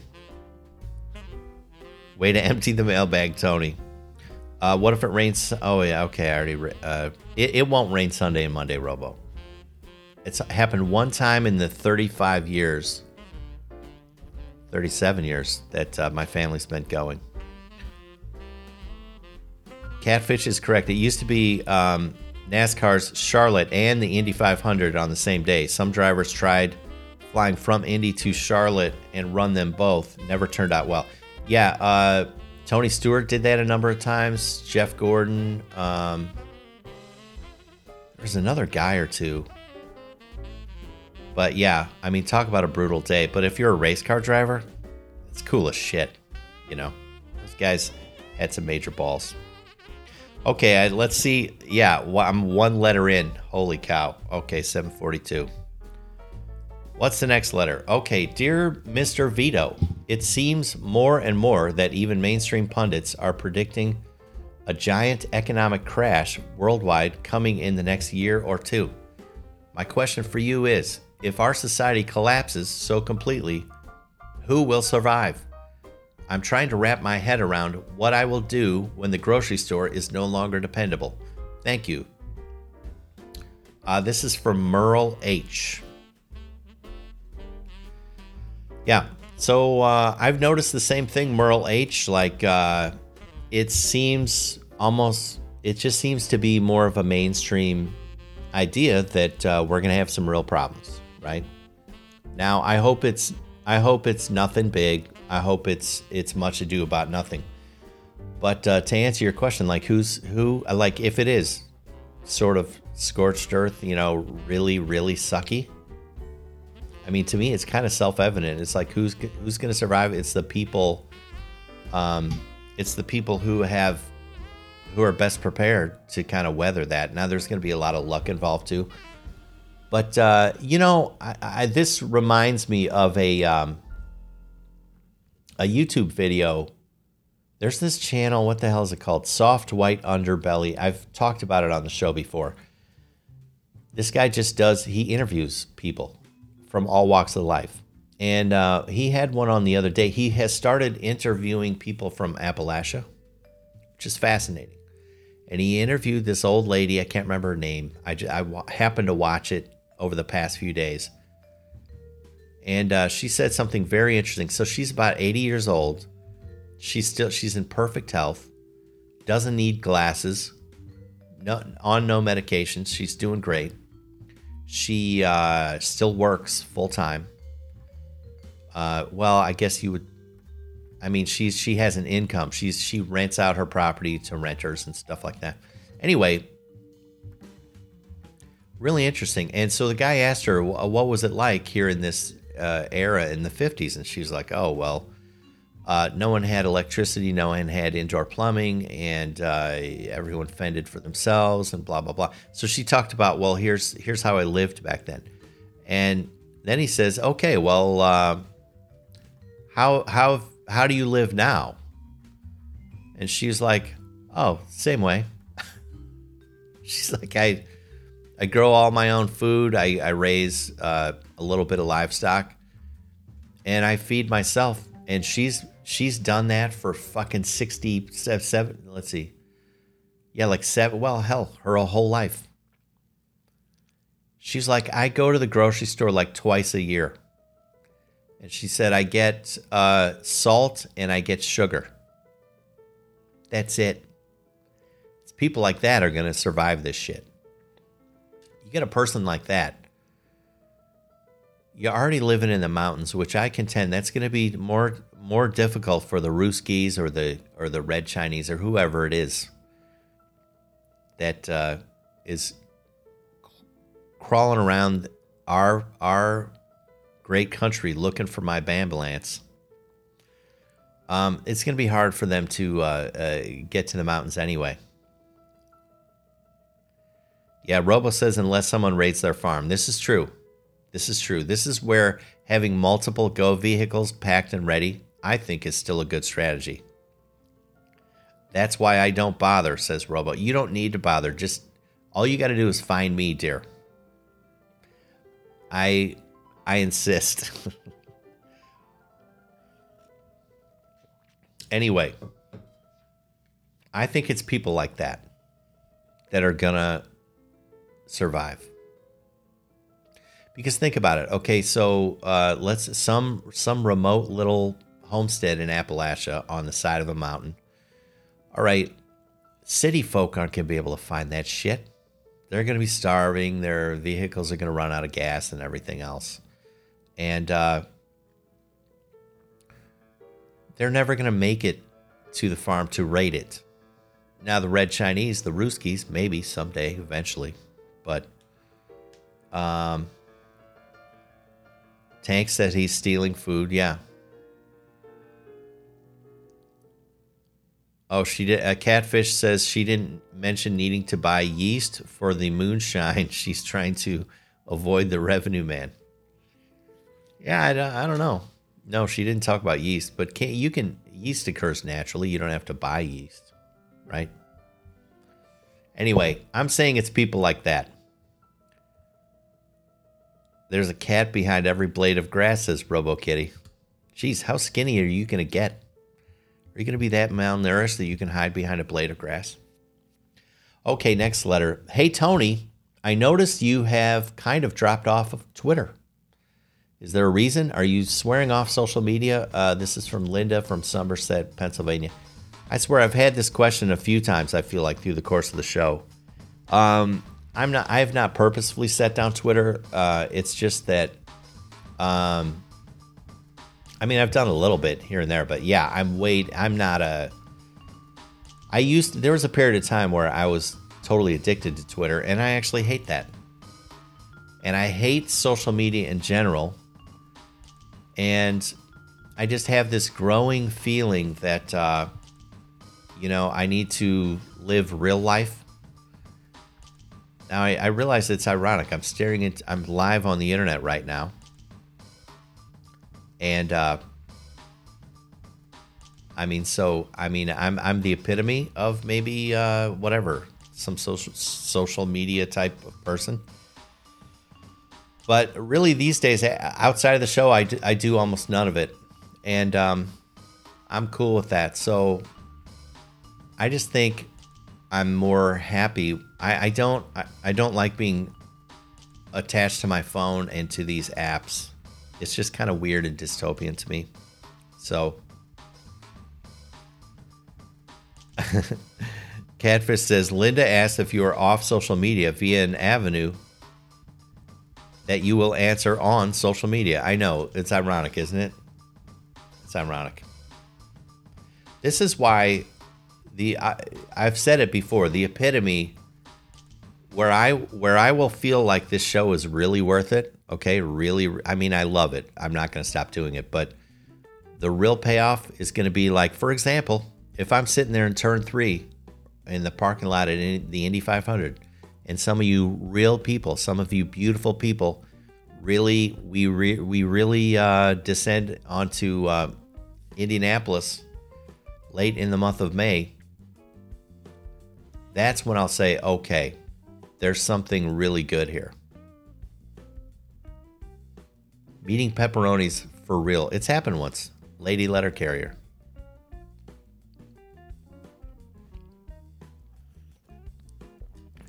Way to empty the mailbag, Tony. Uh, what if it rains? Oh yeah, okay. I already. Uh, it, it won't rain Sunday and Monday, Robo. It's happened one time in the 35 years, 37 years that uh, my family's been going. Catfish is correct. It used to be um, NASCAR's Charlotte and the Indy 500 on the same day. Some drivers tried flying from Indy to Charlotte and run them both. Never turned out well. Yeah, uh, Tony Stewart did that a number of times. Jeff Gordon. Um, there's another guy or two. But yeah, I mean, talk about a brutal day. But if you're a race car driver, it's cool as shit. You know, those guys had some major balls. Okay, let's see. Yeah, I'm one letter in. Holy cow. Okay, 742. What's the next letter? Okay, dear Mr. Vito, it seems more and more that even mainstream pundits are predicting a giant economic crash worldwide coming in the next year or two. My question for you is if our society collapses so completely, who will survive? I'm trying to wrap my head around what I will do when the grocery store is no longer dependable. Thank you. Uh, this is from Merle H. Yeah, so uh, I've noticed the same thing, Merle H. Like, uh, it seems almost, it just seems to be more of a mainstream idea that uh, we're going to have some real problems, right? Now, I hope it's, I hope it's nothing big. I hope it's it's much ado about nothing. But uh, to answer your question, like who's who, like if it is sort of scorched earth, you know, really really sucky. I mean, to me, it's kind of self-evident. It's like who's who's going to survive? It's the people. Um, it's the people who have who are best prepared to kind of weather that. Now, there's going to be a lot of luck involved too. But uh, you know, I, I, this reminds me of a um, a YouTube video. There's this channel. What the hell is it called? Soft White Underbelly. I've talked about it on the show before. This guy just does, he interviews people from all walks of life. And uh, he had one on the other day. He has started interviewing people from Appalachia, which is fascinating. And he interviewed this old lady. I can't remember her name. I, just, I happened to watch it over the past few days and uh, she said something very interesting. So she's about 80 years old. She's still she's in perfect health. Doesn't need glasses. No, on no medications. She's doing great. She uh, still works full time. Uh, well, I guess you would. I mean, she's she has an income. She's she rents out her property to renters and stuff like that. Anyway, really interesting. And so the guy asked her, "What was it like here in this uh, era in the 50s. And she's like, oh, well, uh, no one had electricity, no one had indoor plumbing, and uh, everyone fended for themselves and blah, blah, blah. So she talked about, well, here's, here's how I lived back then. And then he says, okay, well, uh, how, how, how do you live now? And she's like, oh, same way. she's like, I, I grow all my own food. I, I raise uh, a little bit of livestock, and I feed myself. And she's she's done that for fucking sixty seven. Let's see, yeah, like seven. Well, hell, her whole life. She's like, I go to the grocery store like twice a year. And she said, I get uh, salt and I get sugar. That's it. It's people like that are going to survive this shit. You get a person like that, you're already living in the mountains, which I contend that's going to be more more difficult for the Ruskies or the or the Red Chinese or whoever it is that uh, is crawling around our our great country looking for my bambulance. Um, it's going to be hard for them to uh, uh, get to the mountains anyway. Yeah, Robo says unless someone raids their farm. This is true. This is true. This is where having multiple Go vehicles packed and ready, I think, is still a good strategy. That's why I don't bother, says Robo. You don't need to bother. Just all you got to do is find me, dear. I I insist. anyway, I think it's people like that that are going to survive. Because think about it. Okay, so uh, let's some some remote little homestead in Appalachia on the side of a mountain. All right, city folk aren't to be able to find that shit. They're to be starving. Their vehicles are to run out of gas and everything else, and uh, they're never to make it to the farm to raid it. Now the red Chinese, the Ruskies, maybe someday, eventually, but um Tank said he's stealing food. Yeah. Oh, she did. A catfish says she didn't mention needing to buy yeast for the moonshine. She's trying to avoid the revenue man. Yeah, I don't, I don't know. No, she didn't talk about yeast, but can, you can yeast occurs naturally. You don't have to buy yeast, right? Anyway, I'm saying it's people like that. There's a cat behind every blade of grass, says Robo Kitty. Geez, how skinny are you going to get? Are you going to be that malnourished that you can hide behind a blade of grass? Okay, next letter. Hey, Tony, I noticed you have kind of dropped off of Twitter. Is there a reason? Are you swearing off social media? Uh, this is from Linda from Somerset, Pennsylvania. I swear I've had this question a few times, I feel like, through the course of the show. Um, I'm not. I have not purposefully set down Twitter. Uh, it's just that. Um, I mean, I've done a little bit here and there, but yeah, I'm wait. I'm not a. I used. There was a period of time where I was totally addicted to Twitter, and I actually hate that. And I hate social media in general. And I just have this growing feeling that, uh, you know, I need to live real life now I, I realize it's ironic. I'm staring at I'm live on the internet right now. And uh I mean so I mean I'm I'm the epitome of maybe uh whatever, some social social media type of person. But really these days outside of the show I do, I do almost none of it. And um I'm cool with that. So I just think I'm more happy. I, I don't I, I don't like being attached to my phone and to these apps. It's just kind of weird and dystopian to me. So Catfish says Linda asked if you are off social media via an avenue that you will answer on social media. I know it's ironic, isn't it? It's ironic. This is why the I, I've said it before, the epitome where I where I will feel like this show is really worth it. Okay, really. I mean, I love it. I'm not going to stop doing it, but the real payoff is going to be like, for example, if I'm sitting there in turn three in the parking lot at the Indy 500, and some of you real people, some of you beautiful people, really we re, we really uh, descend onto uh, Indianapolis late in the month of May that's when I'll say, okay, there's something really good here. Meeting pepperonis for real. It's happened once. Lady letter carrier.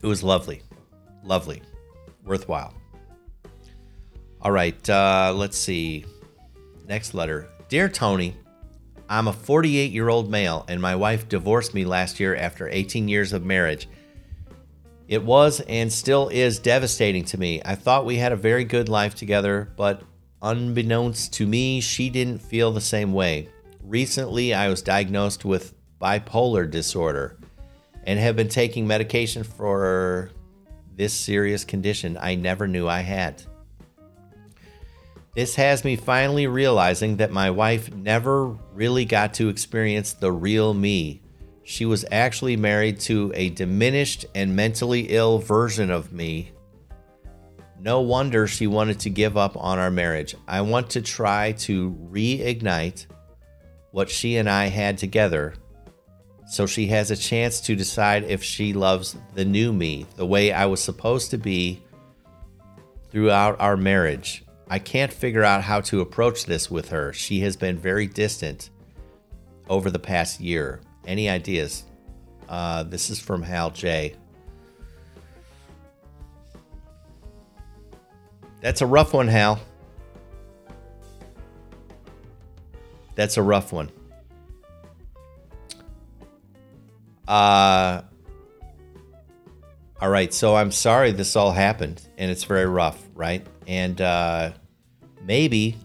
It was lovely. Lovely. Worthwhile. All right, uh, let's see. Next letter. Dear Tony, I'm a 48 year old male, and my wife divorced me last year after 18 years of marriage. It was and still is devastating to me. I thought we had a very good life together, but unbeknownst to me, she didn't feel the same way. Recently, I was diagnosed with bipolar disorder and have been taking medication for this serious condition I never knew I had. This has me finally realizing that my wife never really got to experience the real me. She was actually married to a diminished and mentally ill version of me. No wonder she wanted to give up on our marriage. I want to try to reignite what she and I had together so she has a chance to decide if she loves the new me, the way I was supposed to be throughout our marriage. I can't figure out how to approach this with her. She has been very distant over the past year. Any ideas? Uh, this is from Hal J. That's a rough one, Hal. That's a rough one. Uh, all right. So I'm sorry this all happened, and it's very rough, right? And uh, maybe,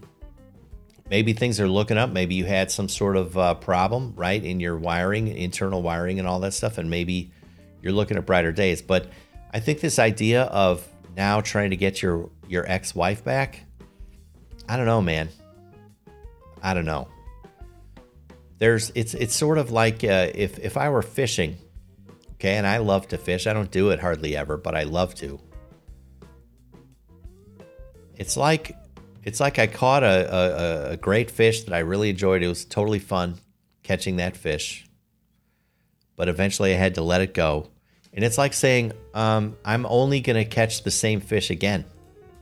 maybe things are looking up. Maybe you had some sort of uh, problem, right, in your wiring, internal wiring, and all that stuff, and maybe you're looking at brighter days. But I think this idea of now trying to get your your ex-wife back, I don't know, man. I don't know there's it's it's sort of like uh, if if I were fishing, okay, and I love to fish. I don't do it hardly ever, but I love to. It's like it's like I caught a, a, a great fish that I really enjoyed. It was totally fun catching that fish, but eventually I had to let it go. And it's like saying, um, I'm only gonna catch the same fish again.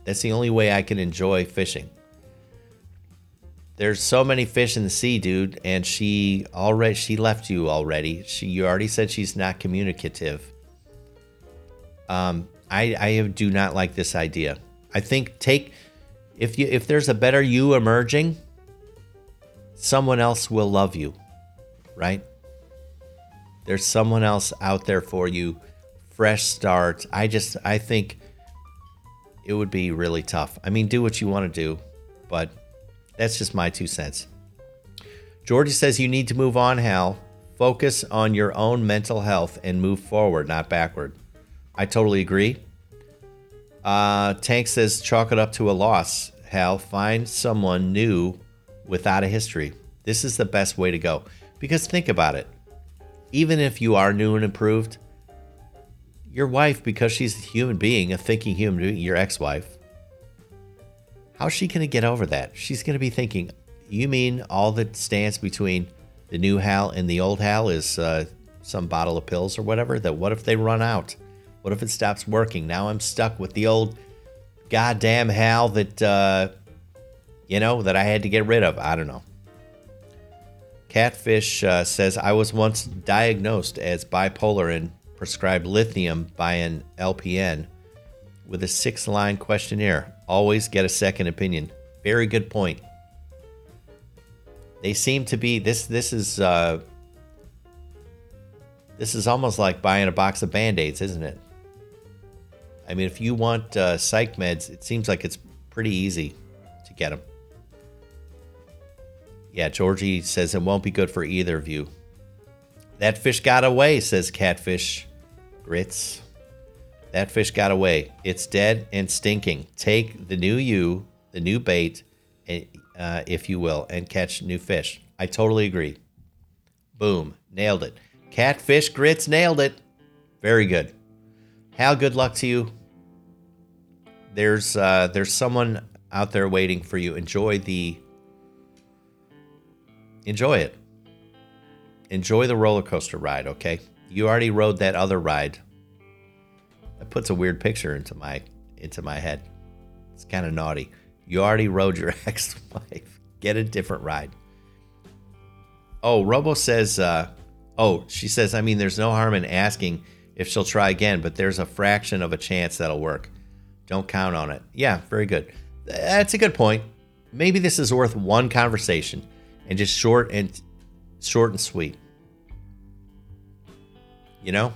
That's the only way I can enjoy fishing there's so many fish in the sea, dude, and she already she left you already. She you already said she's not communicative. Um, I I do not like this idea. I think take if you if there's a better you emerging, someone else will love you, right? There's someone else out there for you. Fresh start. I just I think it would be really tough. I mean, do what you want to do, but that's just my two cents. Georgie says you need to move on, Hal. Focus on your own mental health and move forward, not backward. I totally agree. Uh, Tank says chalk it up to a loss, Hal. Find someone new without a history. This is the best way to go. Because think about it. Even if you are new and improved, your wife, because she's a human being, a thinking human being, your ex wife, How's she going to get over that? She's going to be thinking, you mean all that stands between the new Hal and the old Hal is uh, some bottle of pills or whatever? That what if they run out? What if it stops working? Now I'm stuck with the old goddamn Hal that, uh, you know, that I had to get rid of. I don't know. Catfish uh, says, I was once diagnosed as bipolar and prescribed lithium by an LPN with a six line questionnaire. Always get a second opinion. Very good point. They seem to be this this is uh this is almost like buying a box of band-aids, isn't it? I mean, if you want uh, psych meds, it seems like it's pretty easy to get them. Yeah, Georgie says it won't be good for either of you. That fish got away, says Catfish Grits. That fish got away. It's dead and stinking. Take the new you, the new bait, uh, if you will, and catch new fish. I totally agree. Boom. Nailed it. Catfish grits nailed it. Very good. Hal, good luck to you. There's uh, there's someone out there waiting for you. Enjoy the enjoy it. Enjoy the roller coaster ride, okay? You already rode that other ride that puts a weird picture into my into my head. It's kind of naughty. You already rode your ex-wife. Get a different ride. Oh, Robo says, uh, oh, she says, I mean, there's no harm in asking if she'll try again, but there's a fraction of a chance that'll work. Don't count on it. Yeah, very good. That's a good point. Maybe this is worth one conversation and just short and short and sweet. You know?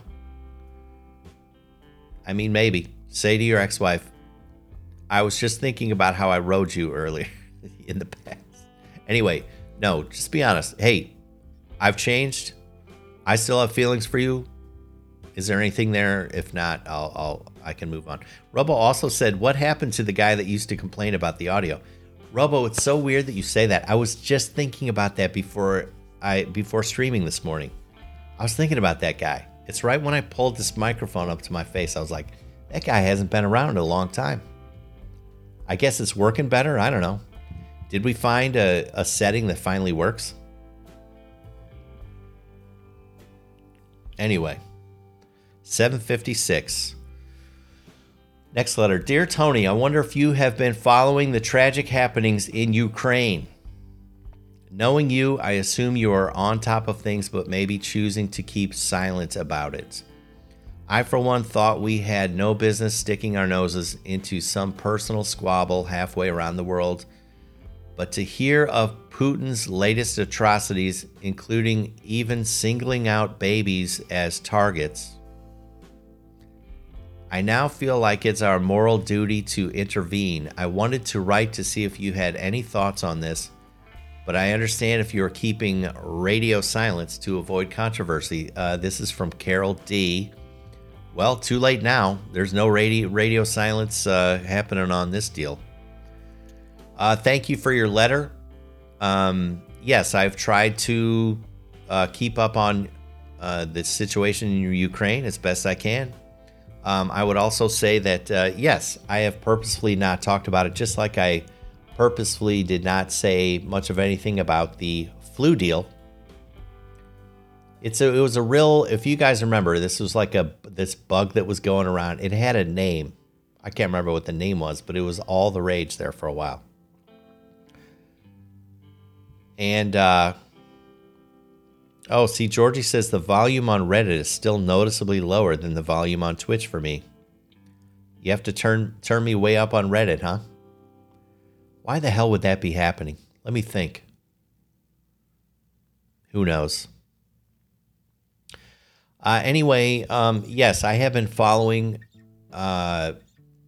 I mean, maybe. Say to your ex wife, I was just thinking about how I rode you earlier in the past. Anyway, no, just be honest. Hey, I've changed. I still have feelings for you. Is there anything there? If not, I'll, I'll I can move on. Robo also said, "What happened to the guy that used to complain about the audio?" Robo, it's so weird that you say that. I was just thinking about that before I before streaming this morning. I was thinking about that guy. It's right when I pulled this microphone up to my face. I was like, that guy hasn't been around in a long time. I guess it's working better. I don't know. Did we find a, a setting that finally works? Anyway, 756. Next letter. Dear Tony, I wonder if you have been following the tragic happenings in Ukraine. Knowing you, I assume you are on top of things, but maybe choosing to keep silent about it. I, for one, thought we had no business sticking our noses into some personal squabble halfway around the world. But to hear of Putin's latest atrocities, including even singling out babies as targets, I now feel like it's our moral duty to intervene. I wanted to write to see if you had any thoughts on this, but I understand if you're keeping radio silence to avoid controversy. Uh, this is from Carol D. Well, too late now. There's no radio, radio silence uh, happening on this deal. Uh, thank you for your letter. Um, yes, I've tried to uh, keep up on uh, the situation in Ukraine as best I can. Um, I would also say that, uh, yes, I have purposefully not talked about it, just like I purposefully did not say much of anything about the flu deal it's a, it was a real. If you guys remember, this was like a this bug that was going around. It had a name. I can't remember what the name was, but it was all the rage there for a while. And uh, oh, see, Georgie says the volume on Reddit is still noticeably lower than the volume on Twitch for me. You have to turn turn me way up on Reddit, huh? Why the hell would that be happening? Let me think. Who knows? Uh, anyway, um, yes, I have been following uh,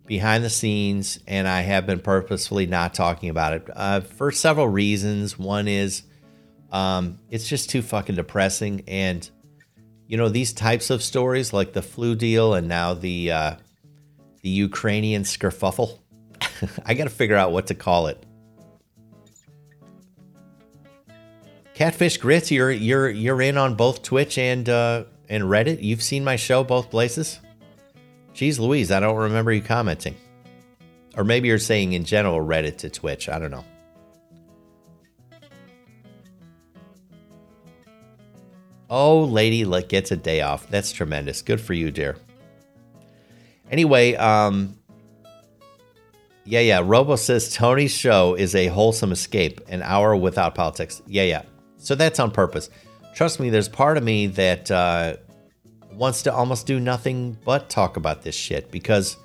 behind the scenes, and I have been purposefully not talking about it uh, for several reasons. One is um, it's just too fucking depressing, and you know these types of stories, like the flu deal, and now the uh, the Ukrainian skerfuffle. I got to figure out what to call it. Catfish grits, you're you're you're in on both Twitch and uh, and Reddit? You've seen my show both places? Geez Louise, I don't remember you commenting. Or maybe you're saying in general Reddit to Twitch. I don't know. Oh, lady like, gets a day off. That's tremendous. Good for you, dear. Anyway, um, yeah, yeah. Robo says Tony's show is a wholesome escape, an hour without politics. Yeah, yeah. So that's on purpose trust me, there's part of me that uh, wants to almost do nothing but talk about this shit because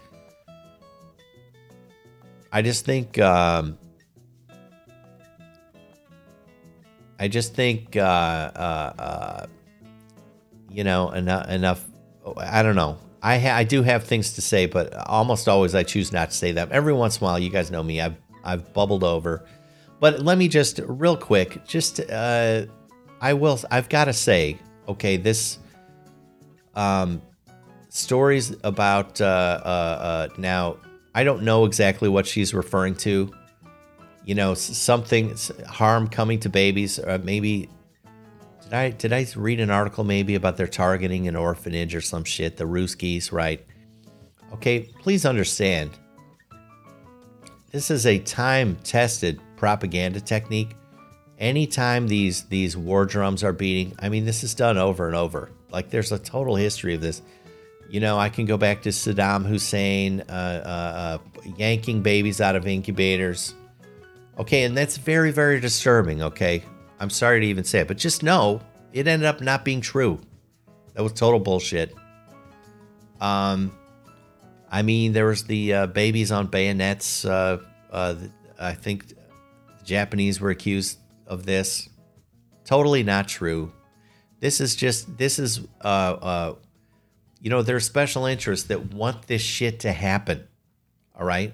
I just think. Um, I just think, uh, uh, uh you know, enough. Enough. I don't know. I ha- I do have things to say, but almost always I choose not to say them. Every once in a while, you guys know me. I've I've bubbled over, but let me just real quick, just uh, I will. I've got to say, okay, this um, stories about uh, uh, uh, now. I don't know exactly what she's referring to. You know, something harm coming to babies. Or maybe did I did I read an article maybe about their targeting an orphanage or some shit? The Ruskies, right? Okay, please understand. This is a time tested propaganda technique anytime these these war drums are beating, I mean, this is done over and over. Like there's a total history of this. You know, I can go back to Saddam Hussein uh, uh, uh, yanking babies out of incubators. Okay, and that's very, very disturbing. Okay, I'm sorry to even say it, but just know it ended up not being true. That was total bullshit. Um, I mean, there was the uh, babies on bayonets uh, Uh, I think the Japanese were accused of this. Totally not true. This is just this is uh, uh, you know there's special interests that want this shit to happen. All right,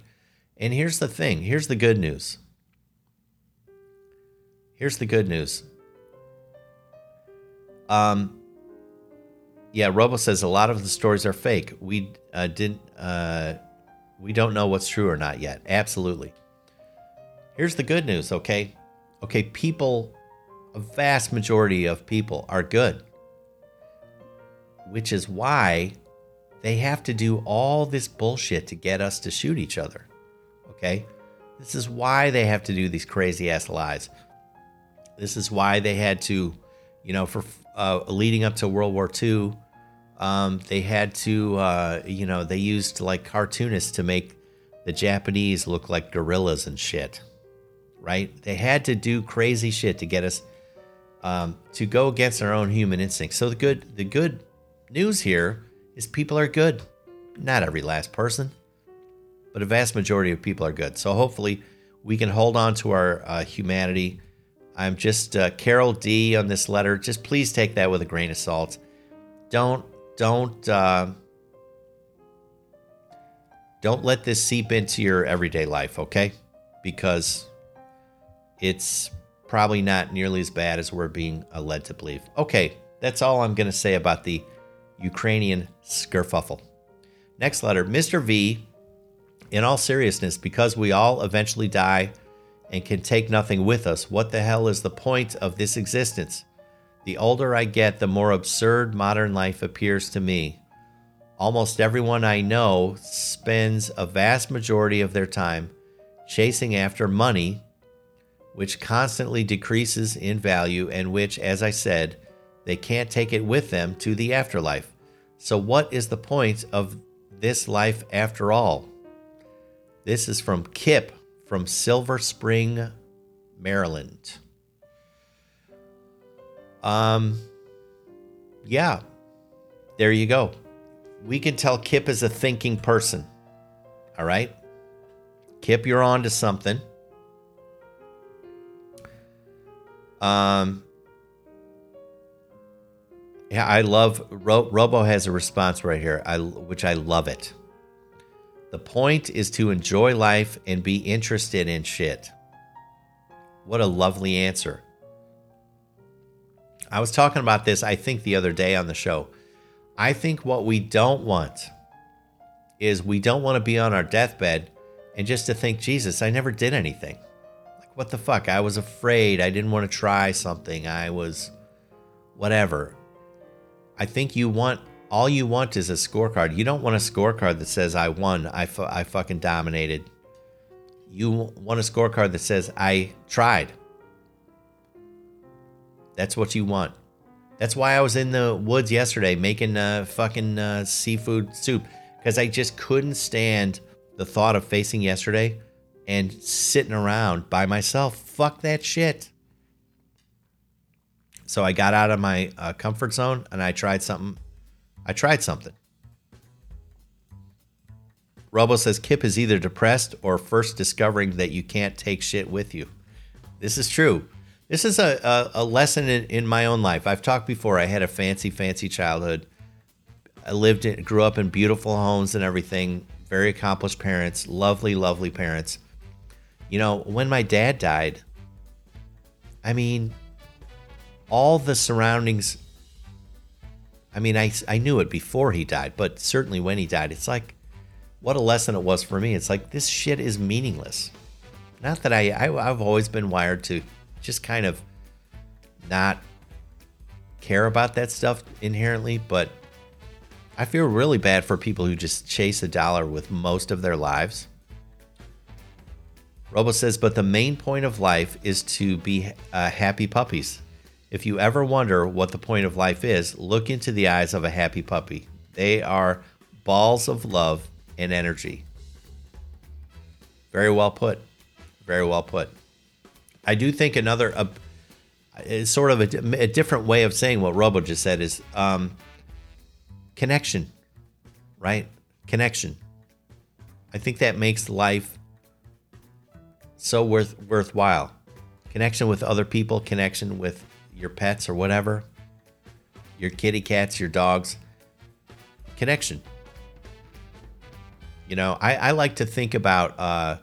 and here's the thing. Here's the good news. Here's the good news. Um, yeah, Robo says a lot of the stories are fake. We uh, didn't. Uh, we don't know what's true or not yet. Absolutely. Here's the good news. Okay, okay. People, a vast majority of people are good, which is why they have to do all this bullshit to get us to shoot each other. Okay, this is why they have to do these crazy ass lies. This is why they had to, you know, for uh, leading up to World War II, um, they had to, uh, you know, they used like cartoonists to make the Japanese look like gorillas and shit, right? They had to do crazy shit to get us um, to go against our own human instincts. So the good, the good news here is people are good. Not every last person, but a vast majority of people are good. So hopefully we can hold on to our uh, humanity I'm just uh, Carol D on this letter. Just please take that with a grain of salt. Don't don't uh, don't let this seep into your everyday life, okay? Because it's probably not nearly as bad as we're being led to believe. Okay, that's all I'm going to say about the Ukrainian skerfuffle. Next letter, Mr. V. In all seriousness, because we all eventually die and can take nothing with us. What the hell is the point of this existence? The older I get, the more absurd modern life appears to me. Almost everyone I know spends a vast majority of their time chasing after money, which constantly decreases in value and which, as I said, they can't take it with them to the afterlife. So, what is the point of this life after all? This is from Kip from Silver Spring, Maryland. Um, yeah, there you go. We can tell Kip is a thinking person. All right, Kip, you're on to something. Um, yeah, I love Ro- Robo has a response right here, I which I love it. The point is to enjoy life and be interested in shit. What a lovely answer. I was talking about this, I think, the other day on the show. I think what we don't want is we don't want to be on our deathbed and just to think, Jesus, I never did anything. Like, what the fuck? I was afraid. I didn't want to try something. I was whatever. I think you want all you want is a scorecard. You don't want a scorecard that says I won, I, fu- I fucking dominated. You want a scorecard that says I tried. That's what you want. That's why I was in the woods yesterday making uh, fucking uh, seafood soup because I just couldn't stand the thought of facing yesterday and sitting around by myself. Fuck that shit. So I got out of my uh, comfort zone and I tried something I tried something. Robo says Kip is either depressed or first discovering that you can't take shit with you. This is true. This is a, a, a lesson in, in my own life. I've talked before. I had a fancy, fancy childhood. I lived in, grew up in beautiful homes and everything. Very accomplished parents, lovely, lovely parents. You know, when my dad died, I mean, all the surroundings I mean, I, I knew it before he died, but certainly when he died, it's like, what a lesson it was for me. It's like, this shit is meaningless. Not that I, I I've always been wired to just kind of not care about that stuff inherently, but I feel really bad for people who just chase a dollar with most of their lives. Robo says, but the main point of life is to be uh, happy puppies. If you ever wonder what the point of life is, look into the eyes of a happy puppy. They are balls of love and energy. Very well put. Very well put. I do think another, uh, sort of a, a, different way of saying what Robo just said is um, connection, right? Connection. I think that makes life so worth worthwhile. Connection with other people, connection with your pets or whatever, your kitty cats, your dogs. Connection. You know, I, I like to think about uh,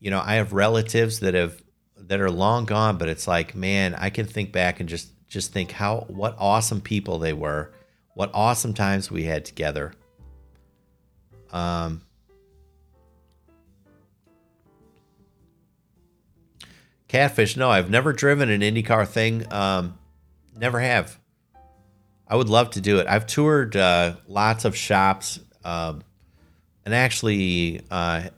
you know, I have relatives that have that are long gone, but it's like, man, I can think back and just just think how what awesome people they were, what awesome times we had together. Um, catfish, no, I've never driven an IndyCar thing. Um, never have. I would love to do it. I've toured uh, lots of shops, um, and actually, uh,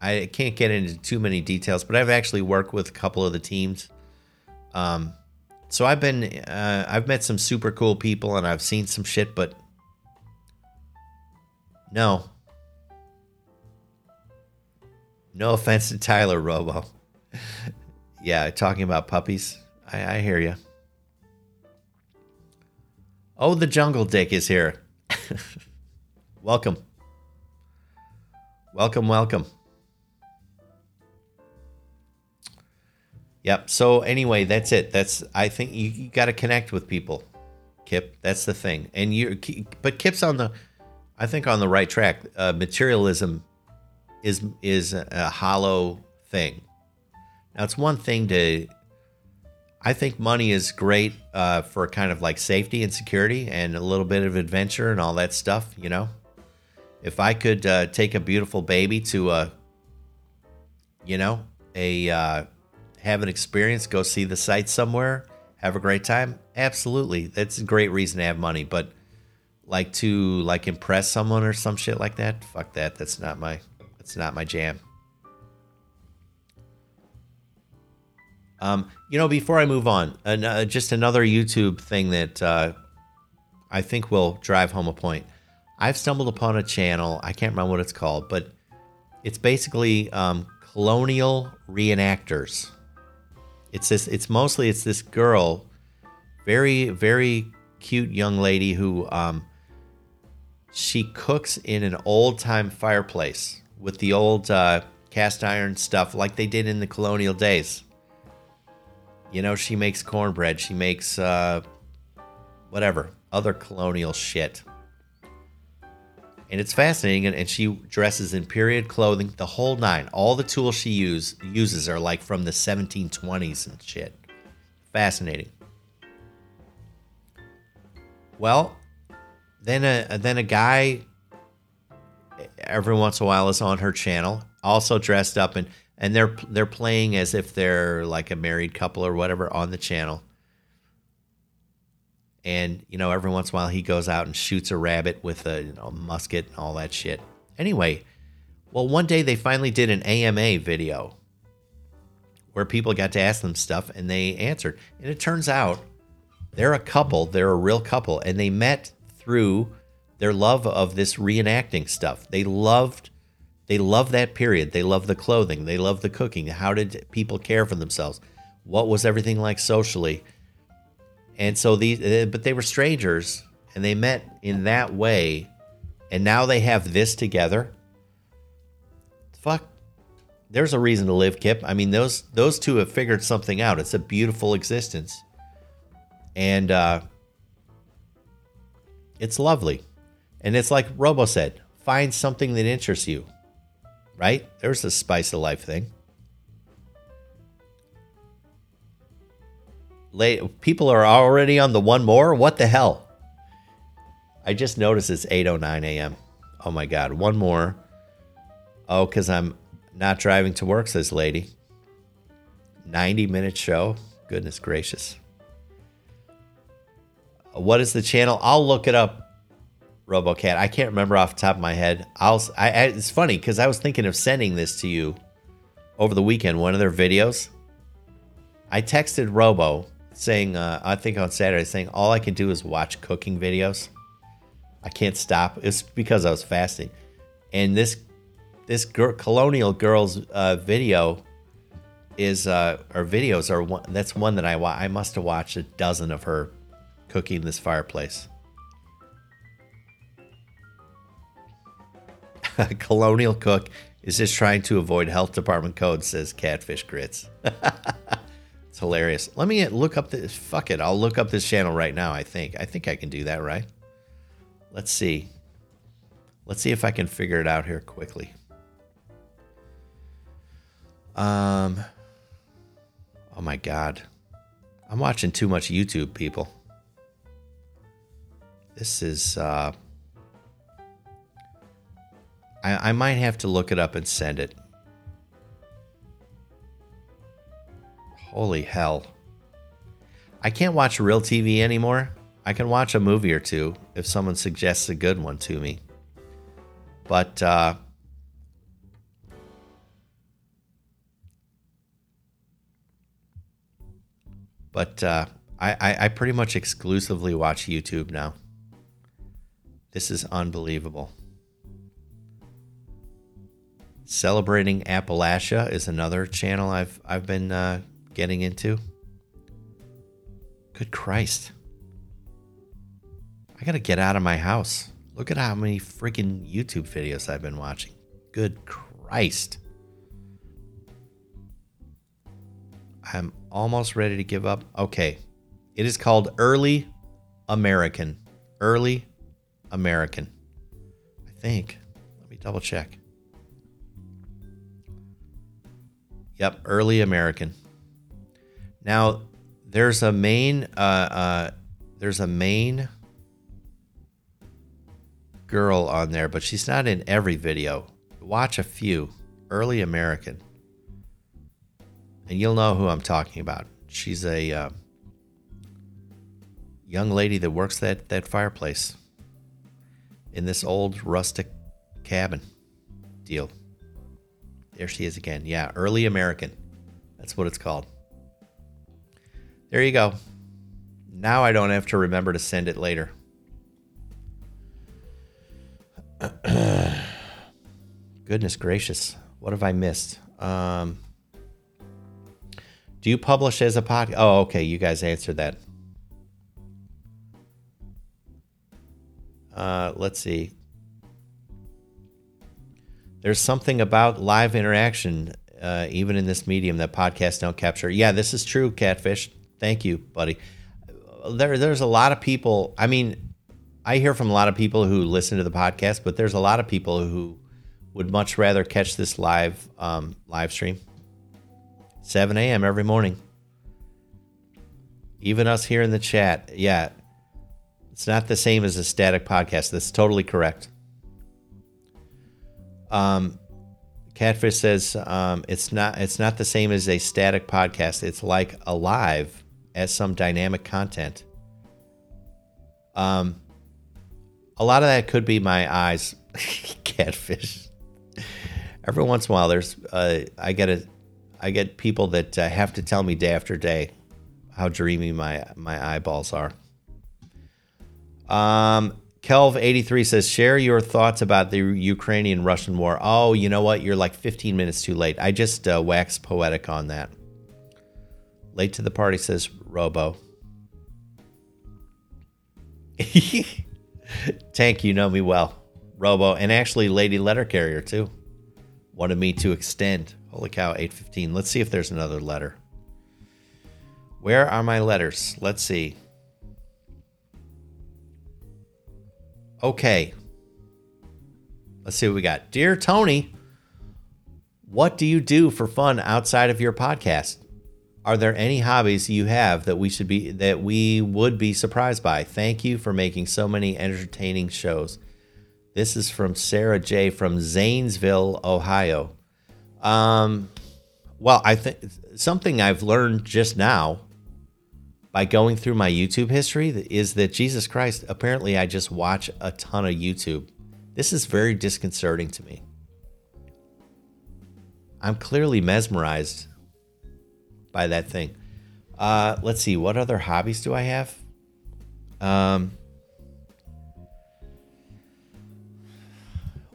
I can't get into too many details, but I've actually worked with a couple of the teams. Um, so I've been, uh, I've met some super cool people, and I've seen some shit, but no, no offense to Tyler Robo. Yeah, talking about puppies, I, I hear you. Oh, the jungle dick is here. welcome. Welcome, welcome. Yep. So anyway, that's it. That's I think you, you got to connect with people, Kip. That's the thing. And you, but Kip's on the, I think on the right track. Uh, materialism is is a hollow thing. Now it's one thing to. I think money is great uh, for kind of like safety and security and a little bit of adventure and all that stuff. You know, if I could uh, take a beautiful baby to a, you know, a uh, have an experience, go see the site somewhere, have a great time. Absolutely, that's a great reason to have money. But like to like impress someone or some shit like that, fuck that. That's not my that's not my jam. Um, you know, before I move on, uh, just another YouTube thing that uh, I think will drive home a point. I've stumbled upon a channel. I can't remember what it's called, but it's basically um, colonial reenactors. It's this. It's mostly it's this girl, very very cute young lady who um, she cooks in an old time fireplace with the old uh, cast iron stuff like they did in the colonial days. You know, she makes cornbread. She makes uh, whatever other colonial shit and it's fascinating. And, and, she dresses in period clothing, the whole nine. All the tools she use uses are like from the 1720s and shit. Fascinating. Well, then a then a guy every once in a while is on her channel, also dressed up and and they're they're playing as if they're like a married couple or whatever on the channel. And you know every once in a while he goes out and shoots a rabbit with a you know, musket and all that shit. Anyway well one day they finally did an ama video where people got to ask them stuff and they answered. And it turns out they're a couple they're a real couple and they met through their love of this reenacting stuff. They loved they love that period they love the clothing they love the cooking how did people care for themselves what was everything like socially and so these, uh, but they were strangers and they met in that way. And now they have this together. Fuck. There's a reason to live, Kip. I mean, those those two have figured something out. It's a beautiful existence. And uh it's lovely. And it's like Robo said, find something that interests you. Right? There's the spice of life thing. people are already on the one more? What the hell? I just noticed it's 8.09 a.m oh my god one more. Oh because i'm not driving to work says lady. 90 minute show? Goodness gracious. What is the channel? I'll look it up robocat i can't remember off the top of my head i'll I, I it's funny because i was thinking of sending this to you over the weekend one of their videos i texted robo saying, uh, I think on Saturday, saying all I can do is watch cooking videos. I can't stop. It's because I was fasting, and this this girl, colonial girl's uh, video is uh, or videos are one. That's one that I I must have watched a dozen of her cooking this fireplace. colonial cook is just trying to avoid health department code, says Catfish Grits. it's hilarious. Let me look up this. Fuck it. I'll look up this channel right now, I think. I think I can do that, right? Let's see. Let's see if I can figure it out here quickly. Um, oh my God. I'm watching too much YouTube, people. This is, uh, I, I might have to look it up and send it. Holy hell. I can't watch real TV anymore. I can watch a movie or two if someone suggests a good one to me. But uh, but uh, I, I, I pretty much exclusively watch YouTube now. This is unbelievable. Celebrating Appalachia is another channel I've I've been uh, getting into. Good Christ! I gotta get out of my house. Look at how many freaking YouTube videos I've been watching. Good Christ! I'm almost ready to give up. Okay, it is called Early American. Early American. I think. Let me double check. Yep, early American. Now, there's a main, uh, uh, there's a main girl on there, but she's not in every video. Watch a few. Early American. And you'll know who I'm talking about. She's a uh, young lady that works that, that fireplace in this old rustic cabin deal. There she is again. Yeah, early American. That's what it's called. There you go. Now I don't have to remember to send it later. Goodness gracious. What have I missed? Um, do you publish as a podcast? Oh, okay. You guys answered that. Uh, let's see. There's something about live interaction, uh, even in this medium, that podcasts don't capture. Yeah, this is true, Catfish. Thank you, buddy. There, there's a lot of people. I mean, I hear from a lot of people who listen to the podcast, but there's a lot of people who would much rather catch this live um, live stream. 7 a.m. every morning. Even us here in the chat, yeah, it's not the same as a static podcast. That's totally correct. Um, Catfish says um, it's not it's not the same as a static podcast. It's like alive as some dynamic content. Um, a lot of that could be my eyes, Catfish. Every once in a while, there's uh, I get a I get people that uh, have to tell me day after day how dreamy my my eyeballs are. Um, Kelv83 says, share your thoughts about the Ukrainian Russian war. Oh, you know what? You're like 15 minutes too late. I just uh, waxed poetic on that. Late to the party says Robo. Tank, you know me well. Robo, and actually Lady Letter Carrier too. Wanted me to extend. Holy cow, 815. Let's see if there's another letter. Where are my letters? Let's see. Okay. Let's see what we got. Dear Tony, what do you do for fun outside of your podcast? Are there any hobbies you have that we should be that we would be surprised by? Thank you for making so many entertaining shows. This is from Sarah J from Zanesville, Ohio. Um, well, I think something I've learned just now by going through my YouTube history is that Jesus Christ, apparently I just watch a ton of YouTube. This is very disconcerting to me. I'm clearly mesmerized by that thing. Uh, let's see, what other hobbies do I have? Um,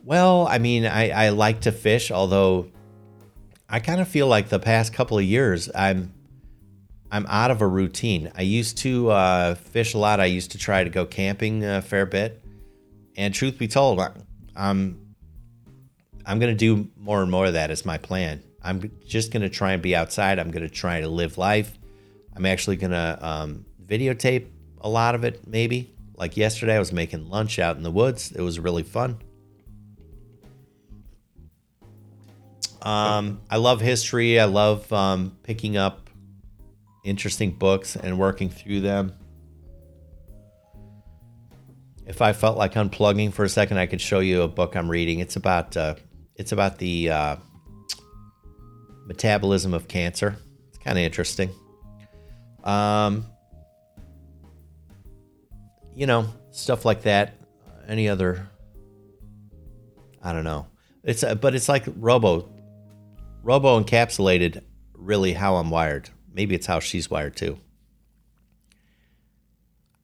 well, I mean, I, I like to fish, although I kind of feel like the past couple of years I'm I'm out of a routine. I used to uh, fish a lot. I used to try to go camping a fair bit, and truth be told, I'm I'm gonna do more and more of that as my plan. I'm just gonna try and be outside. I'm gonna try to live life. I'm actually gonna um, videotape a lot of it. Maybe like yesterday, I was making lunch out in the woods. It was really fun. Um, I love history. I love um, picking up interesting books and working through them. If I felt like unplugging for a second, I could show you a book I'm reading. It's about uh, it's about the uh, metabolism of cancer. It's kind of interesting. Um, you know, stuff like that. Any other? I don't know. It's uh, but it's like Robo, Robo encapsulated really how I'm wired. Maybe it's how she's wired too.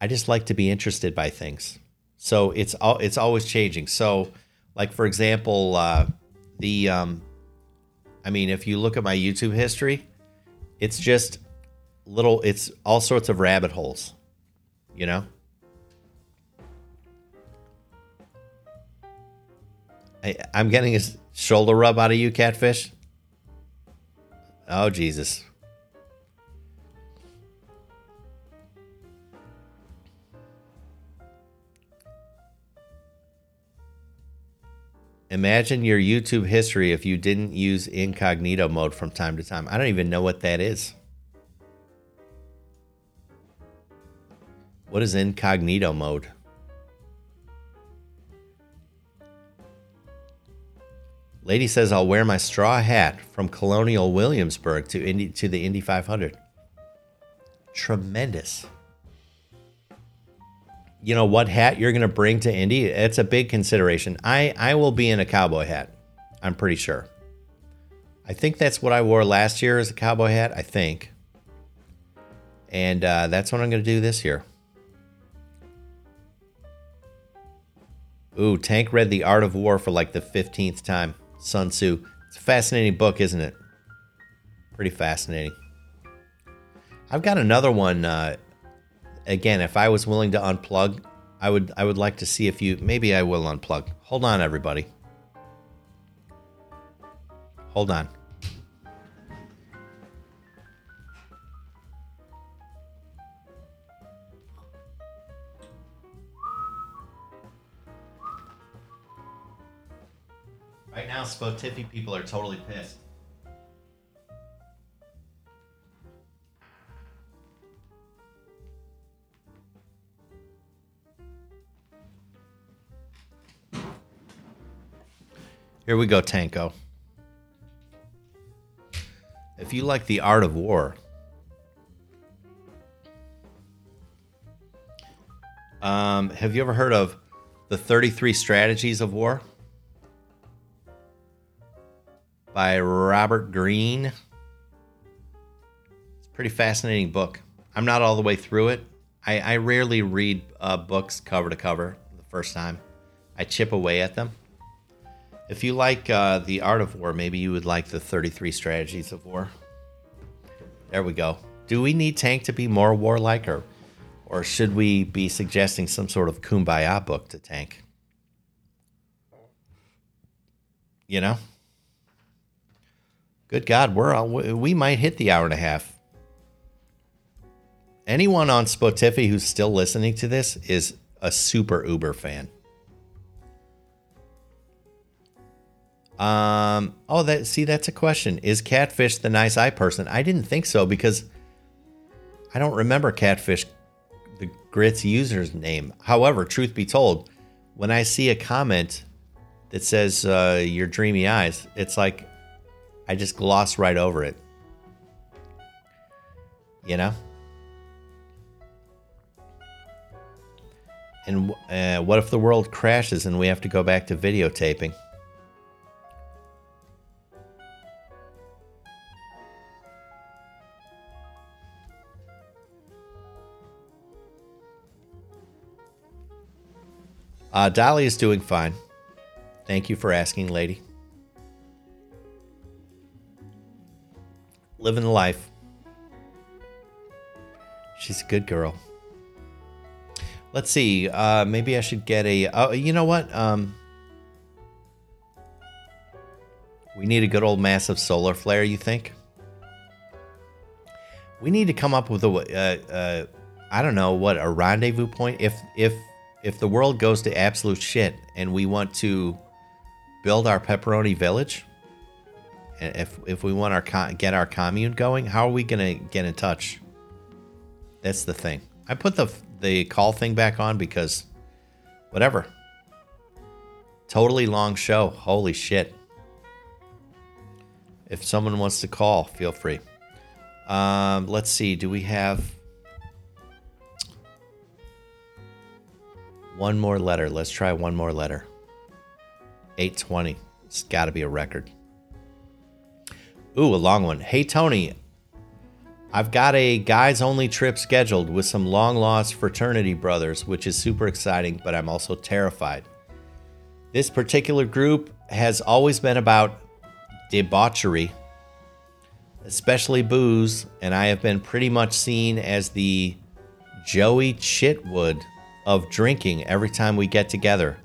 I just like to be interested by things. So it's all it's always changing. So, like for example, uh, the um, I mean, if you look at my YouTube history, it's just little. It's all sorts of rabbit holes. You know. I, I'm getting a shoulder rub out of you, catfish. Oh Jesus. Imagine your YouTube history if you didn't use incognito mode from time to time. I don't even know what that is. What is incognito mode? Lady says I'll wear my straw hat from Colonial Williamsburg to Indy to the Indy 500. Tremendous you know what hat you're going to bring to Indy. It's a big consideration. I I will be in a cowboy hat. I'm pretty sure. I think that's what I wore last year as a cowboy hat. I think, and uh, that's what I'm going to do this year. Ooh, Tank read The Art of War for like the 15th time. Sun Tzu. It's a fascinating book, isn't it? Pretty fascinating. I've got another one. Uh, again, if I was willing to unplug, I would I would like to see if you maybe I will unplug. Hold on everybody. Hold on. Right now, Spotify people are totally pissed. Here we go, Tanko. If you like the art of war, um, have you ever heard of the 33 Strategies of War by Robert Greene? It's a pretty fascinating book. I'm not all the way through it. I, I rarely read uh, books cover to cover the first time. I chip away at them. If you like uh, the art of war, maybe you would like the 33 strategies of war. There we go. Do we need Tank to be more warlike, or, or should we be suggesting some sort of kumbaya book to Tank? You know? Good God, we're on, we might hit the hour and a half. Anyone on Spotify who's still listening to this is a super Uber fan. Um, oh, that see, that's a question. Is Catfish the nice eye person? I didn't think so because I don't remember Catfish, the Grits user's name. However, truth be told, when I see a comment that says uh, your dreamy eyes, it's like I just gloss right over it. You know? And uh, what if the world crashes and we have to go back to videotaping? Uh, Dolly is doing fine. Thank you for asking, lady. Living the life. She's a good girl. Let's see. Uh, maybe I should get a. Uh, you know what? Um, We need a good old massive solar flare, you think? We need to come up with a, uh, uh, I don't know, what a rendezvous point. If if if the world goes to absolute shit and we want to build our pepperoni village, if if we want our get our commune going, how are we gonna get in touch? That's the thing. I put the the call thing back on because whatever. Totally long show. Holy shit. If someone wants to call, feel free. Um, let's see. Do we have one more letter? Let's try one more letter. 820. It's got to be a record. Ooh, a long one. Hey, Tony. I've got a guys only trip scheduled with some long lost fraternity brothers, which is super exciting, but I'm also terrified. This particular group has always been about debauchery, especially booze, and I have been pretty much seen as the Joey Chitwood of drinking every time we get together.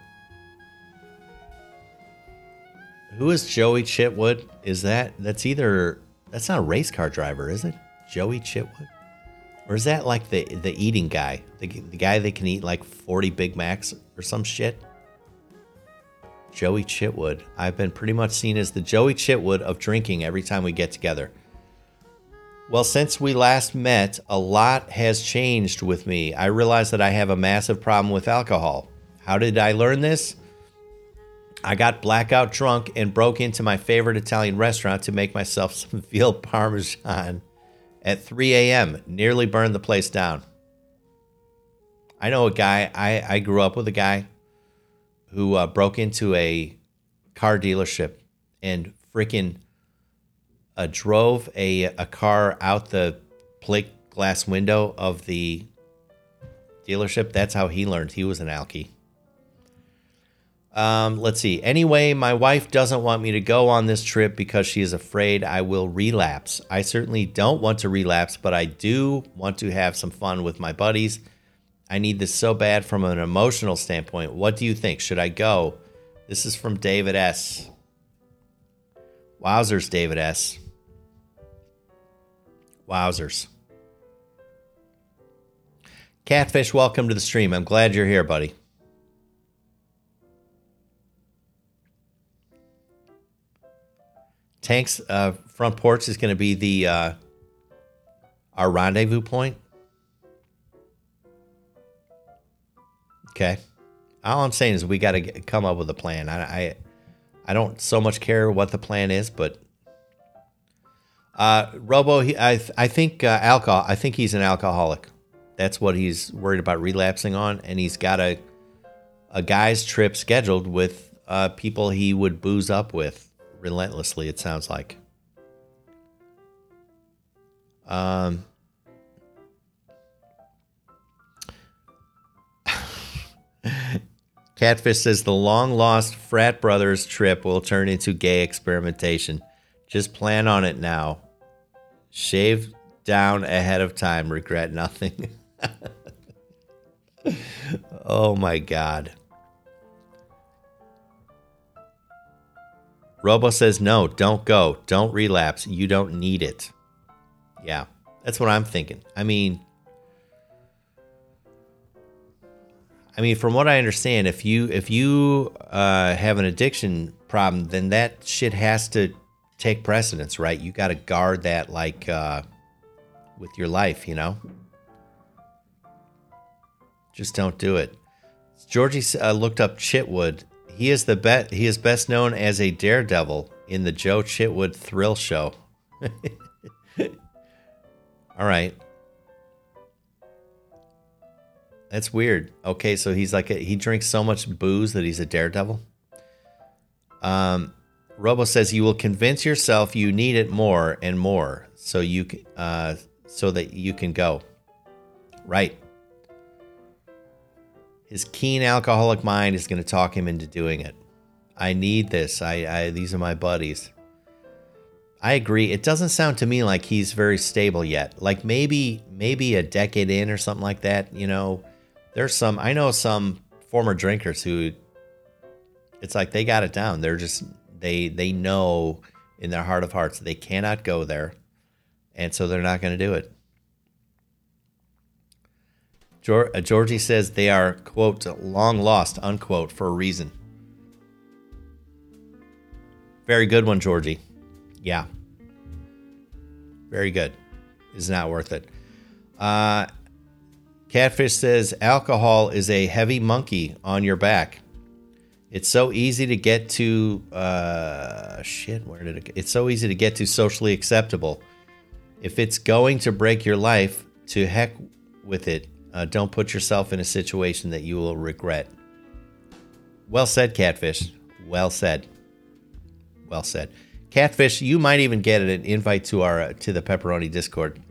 Who is Joey Chitwood? Is that that's either that's not a race car driver, is it? Joey Chitwood? Or is that like the the eating guy? The, the guy that can eat like 40 Big Macs or some shit? Joey Chitwood. I've been pretty much seen as the Joey Chitwood of drinking every time we get together. Well, since we last met, a lot has changed with me. I realized that I have a massive problem with alcohol. How did I learn this? I got blackout drunk and broke into my favorite Italian restaurant to make myself some veal parmesan at 3 a.m. Nearly burned the place down. I know a guy, I, I grew up with a guy who uh, broke into a car dealership and freaking uh, drove a, a car out the plate glass window of the dealership. That's how he learned he was an alky. Um, let's see. Anyway, my wife doesn't want me to go on this trip because she is afraid I will relapse. I certainly don't want to relapse, but I do want to have some fun with my buddies. I need this so bad from an emotional standpoint. What do you think? Should I go? This is from David S. Wowzers, David S. Wowzers. Catfish, welcome to the stream. I'm glad you're here, buddy. Tank's uh, front porch is going to be the uh, our rendezvous point. Okay. All I'm saying is we got to come up with a plan. I, I, I don't so much care what the plan is, but uh, Robo, he, I, I think uh, alcohol. I think he's an alcoholic. That's what he's worried about relapsing on, and he's got a a guy's trip scheduled with uh, people he would booze up with relentlessly, it sounds like. Um, Catfish says the long lost frat brothers trip will turn into gay experimentation. Just plan on it now. Shave down ahead of time, regret nothing. oh my god. Robo says, no, don't go. Don't relapse. You don't need it. Yeah, that's what I'm thinking. I mean, I mean, from what I understand, if you if you uh, have an addiction problem, then that shit has to take precedence, right? You got to guard that like uh, with your life, you know. Just don't do it. Georgie uh, looked up Chitwood he is the bet. He is best known as a daredevil in the Joe Chitwood Thrill Show. All right. That's weird. Okay, so he's like a, he drinks so much booze that he's a daredevil. Um, Robo says you will convince yourself you need it more and more, so you uh, so that you can go. Right. His keen alcoholic mind is going to talk him into doing it. I need this. I, I these are my buddies. I agree. It doesn't sound to me like he's very stable yet. Like maybe maybe a decade in or something like that, you know. There's some I know some former drinkers who it's like they got it down. They're just They they know in their heart of hearts they cannot go there, and so they're not going to do it. Uh, Georgie says they are quote long lost unquote for a reason. Very good one, Georgie. Yeah. Very good. Is not worth it. Uh, Catfish says alcohol is a heavy monkey on your back. It's so easy to get to. Uh, shit, where did it? It's so easy to get to socially acceptable. If it's going to break your life, to heck with it. Uh, don't put yourself in a situation that you will regret. Well said, Catfish. Well said. Well said. Catfish, you might even get an invite to our uh, to the pepperoni Discord.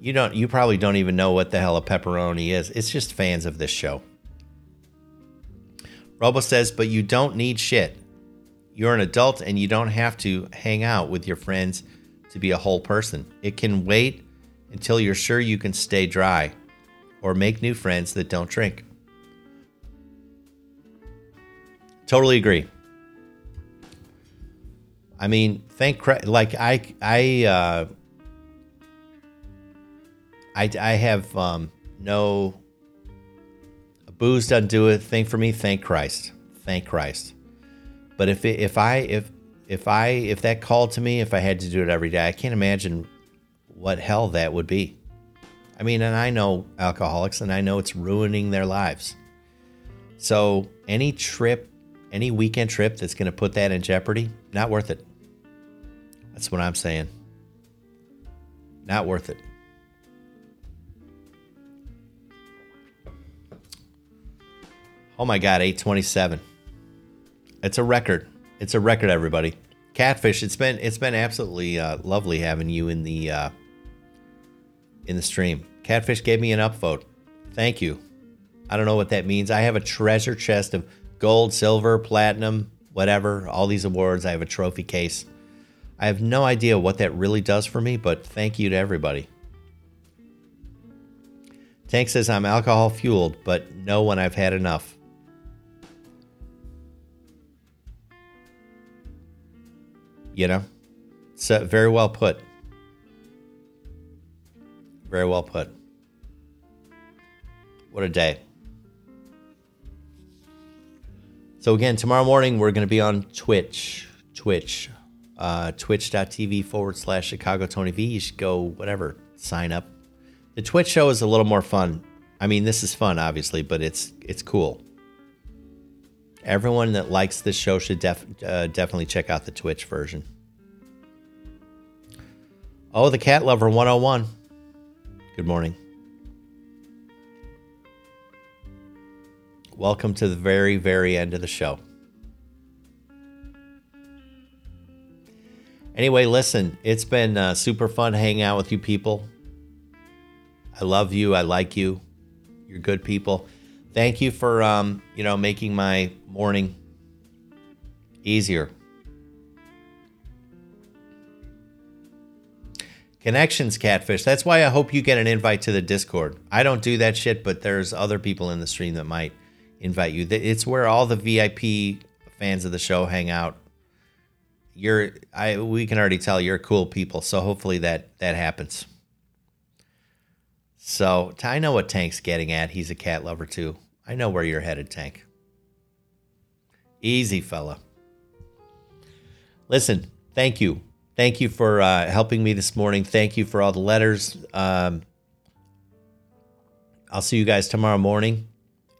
You don't. You probably don't even know what the hell a pepperoni is. It's just fans of this show. Robo says, but you don't need shit. You're an adult and you don't have to hang out with your friends to be a whole person. It can wait until you're sure you can stay dry or make new friends that don't drink. Totally agree. I mean, thank like I I uh, I I have um, no booze doesn't do a thing for me. Thank Christ. Thank Christ. But if it, if I if if I if that called to me, if I had to do it every day, I can't imagine what hell that would be. I mean, and I know alcoholics and I know it's ruining their lives. So, any trip, any weekend trip that's going to put that in jeopardy, not worth it. That's what I'm saying. Not worth it. Oh my God, 827. It's a record. It's a record, everybody. Catfish, it's been it's been absolutely uh, lovely having you in the uh, in the stream. Catfish gave me an upvote. Thank you. I don't know what that means. I have a treasure chest of gold, silver, platinum, whatever, all these awards. I have a trophy case. I have no idea what that really does for me, but thank you to everybody. Tank says I'm alcohol fueled, but know when I've had enough. You know? So very well put. Very well put. What a day. So, again, tomorrow morning we're going to be on Twitch. Twitch. Uh, Twitch.tv forward slash Chicago Tony V. You should go, whatever, sign up. The Twitch show is a little more fun. I mean, this is fun, obviously, but it's it's cool. Everyone that likes this show should def- uh, definitely check out the Twitch version. Oh, the Cat Lover 101. Good morning. Welcome to the very, very end of the show. Anyway, listen, it's been uh, super fun hanging out with you people. I love you. I like you. You're good people. Thank you for, um, you know, making my morning easier. Connections, Catfish. That's why I hope you get an invite to the Discord. I don't do that shit, but there's other people in the stream that might invite you. It's where all the VIP fans of the show hang out. You're I we can already tell you're cool people, so hopefully that that happens. So I know what Tank's getting at. He's a cat lover too. I know where you're headed, Tank. Easy, fella. Listen, thank you Thank you for uh, helping me this morning. Thank you for all the letters. Um, I'll see you guys tomorrow morning,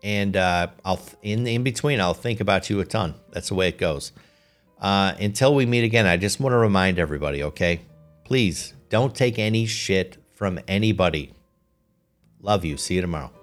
and uh, I'll in in between I'll think about you a ton. That's the way it goes. Uh, until we meet again, I just want to remind everybody, okay? Please don't take any shit from anybody. Love you. See you tomorrow.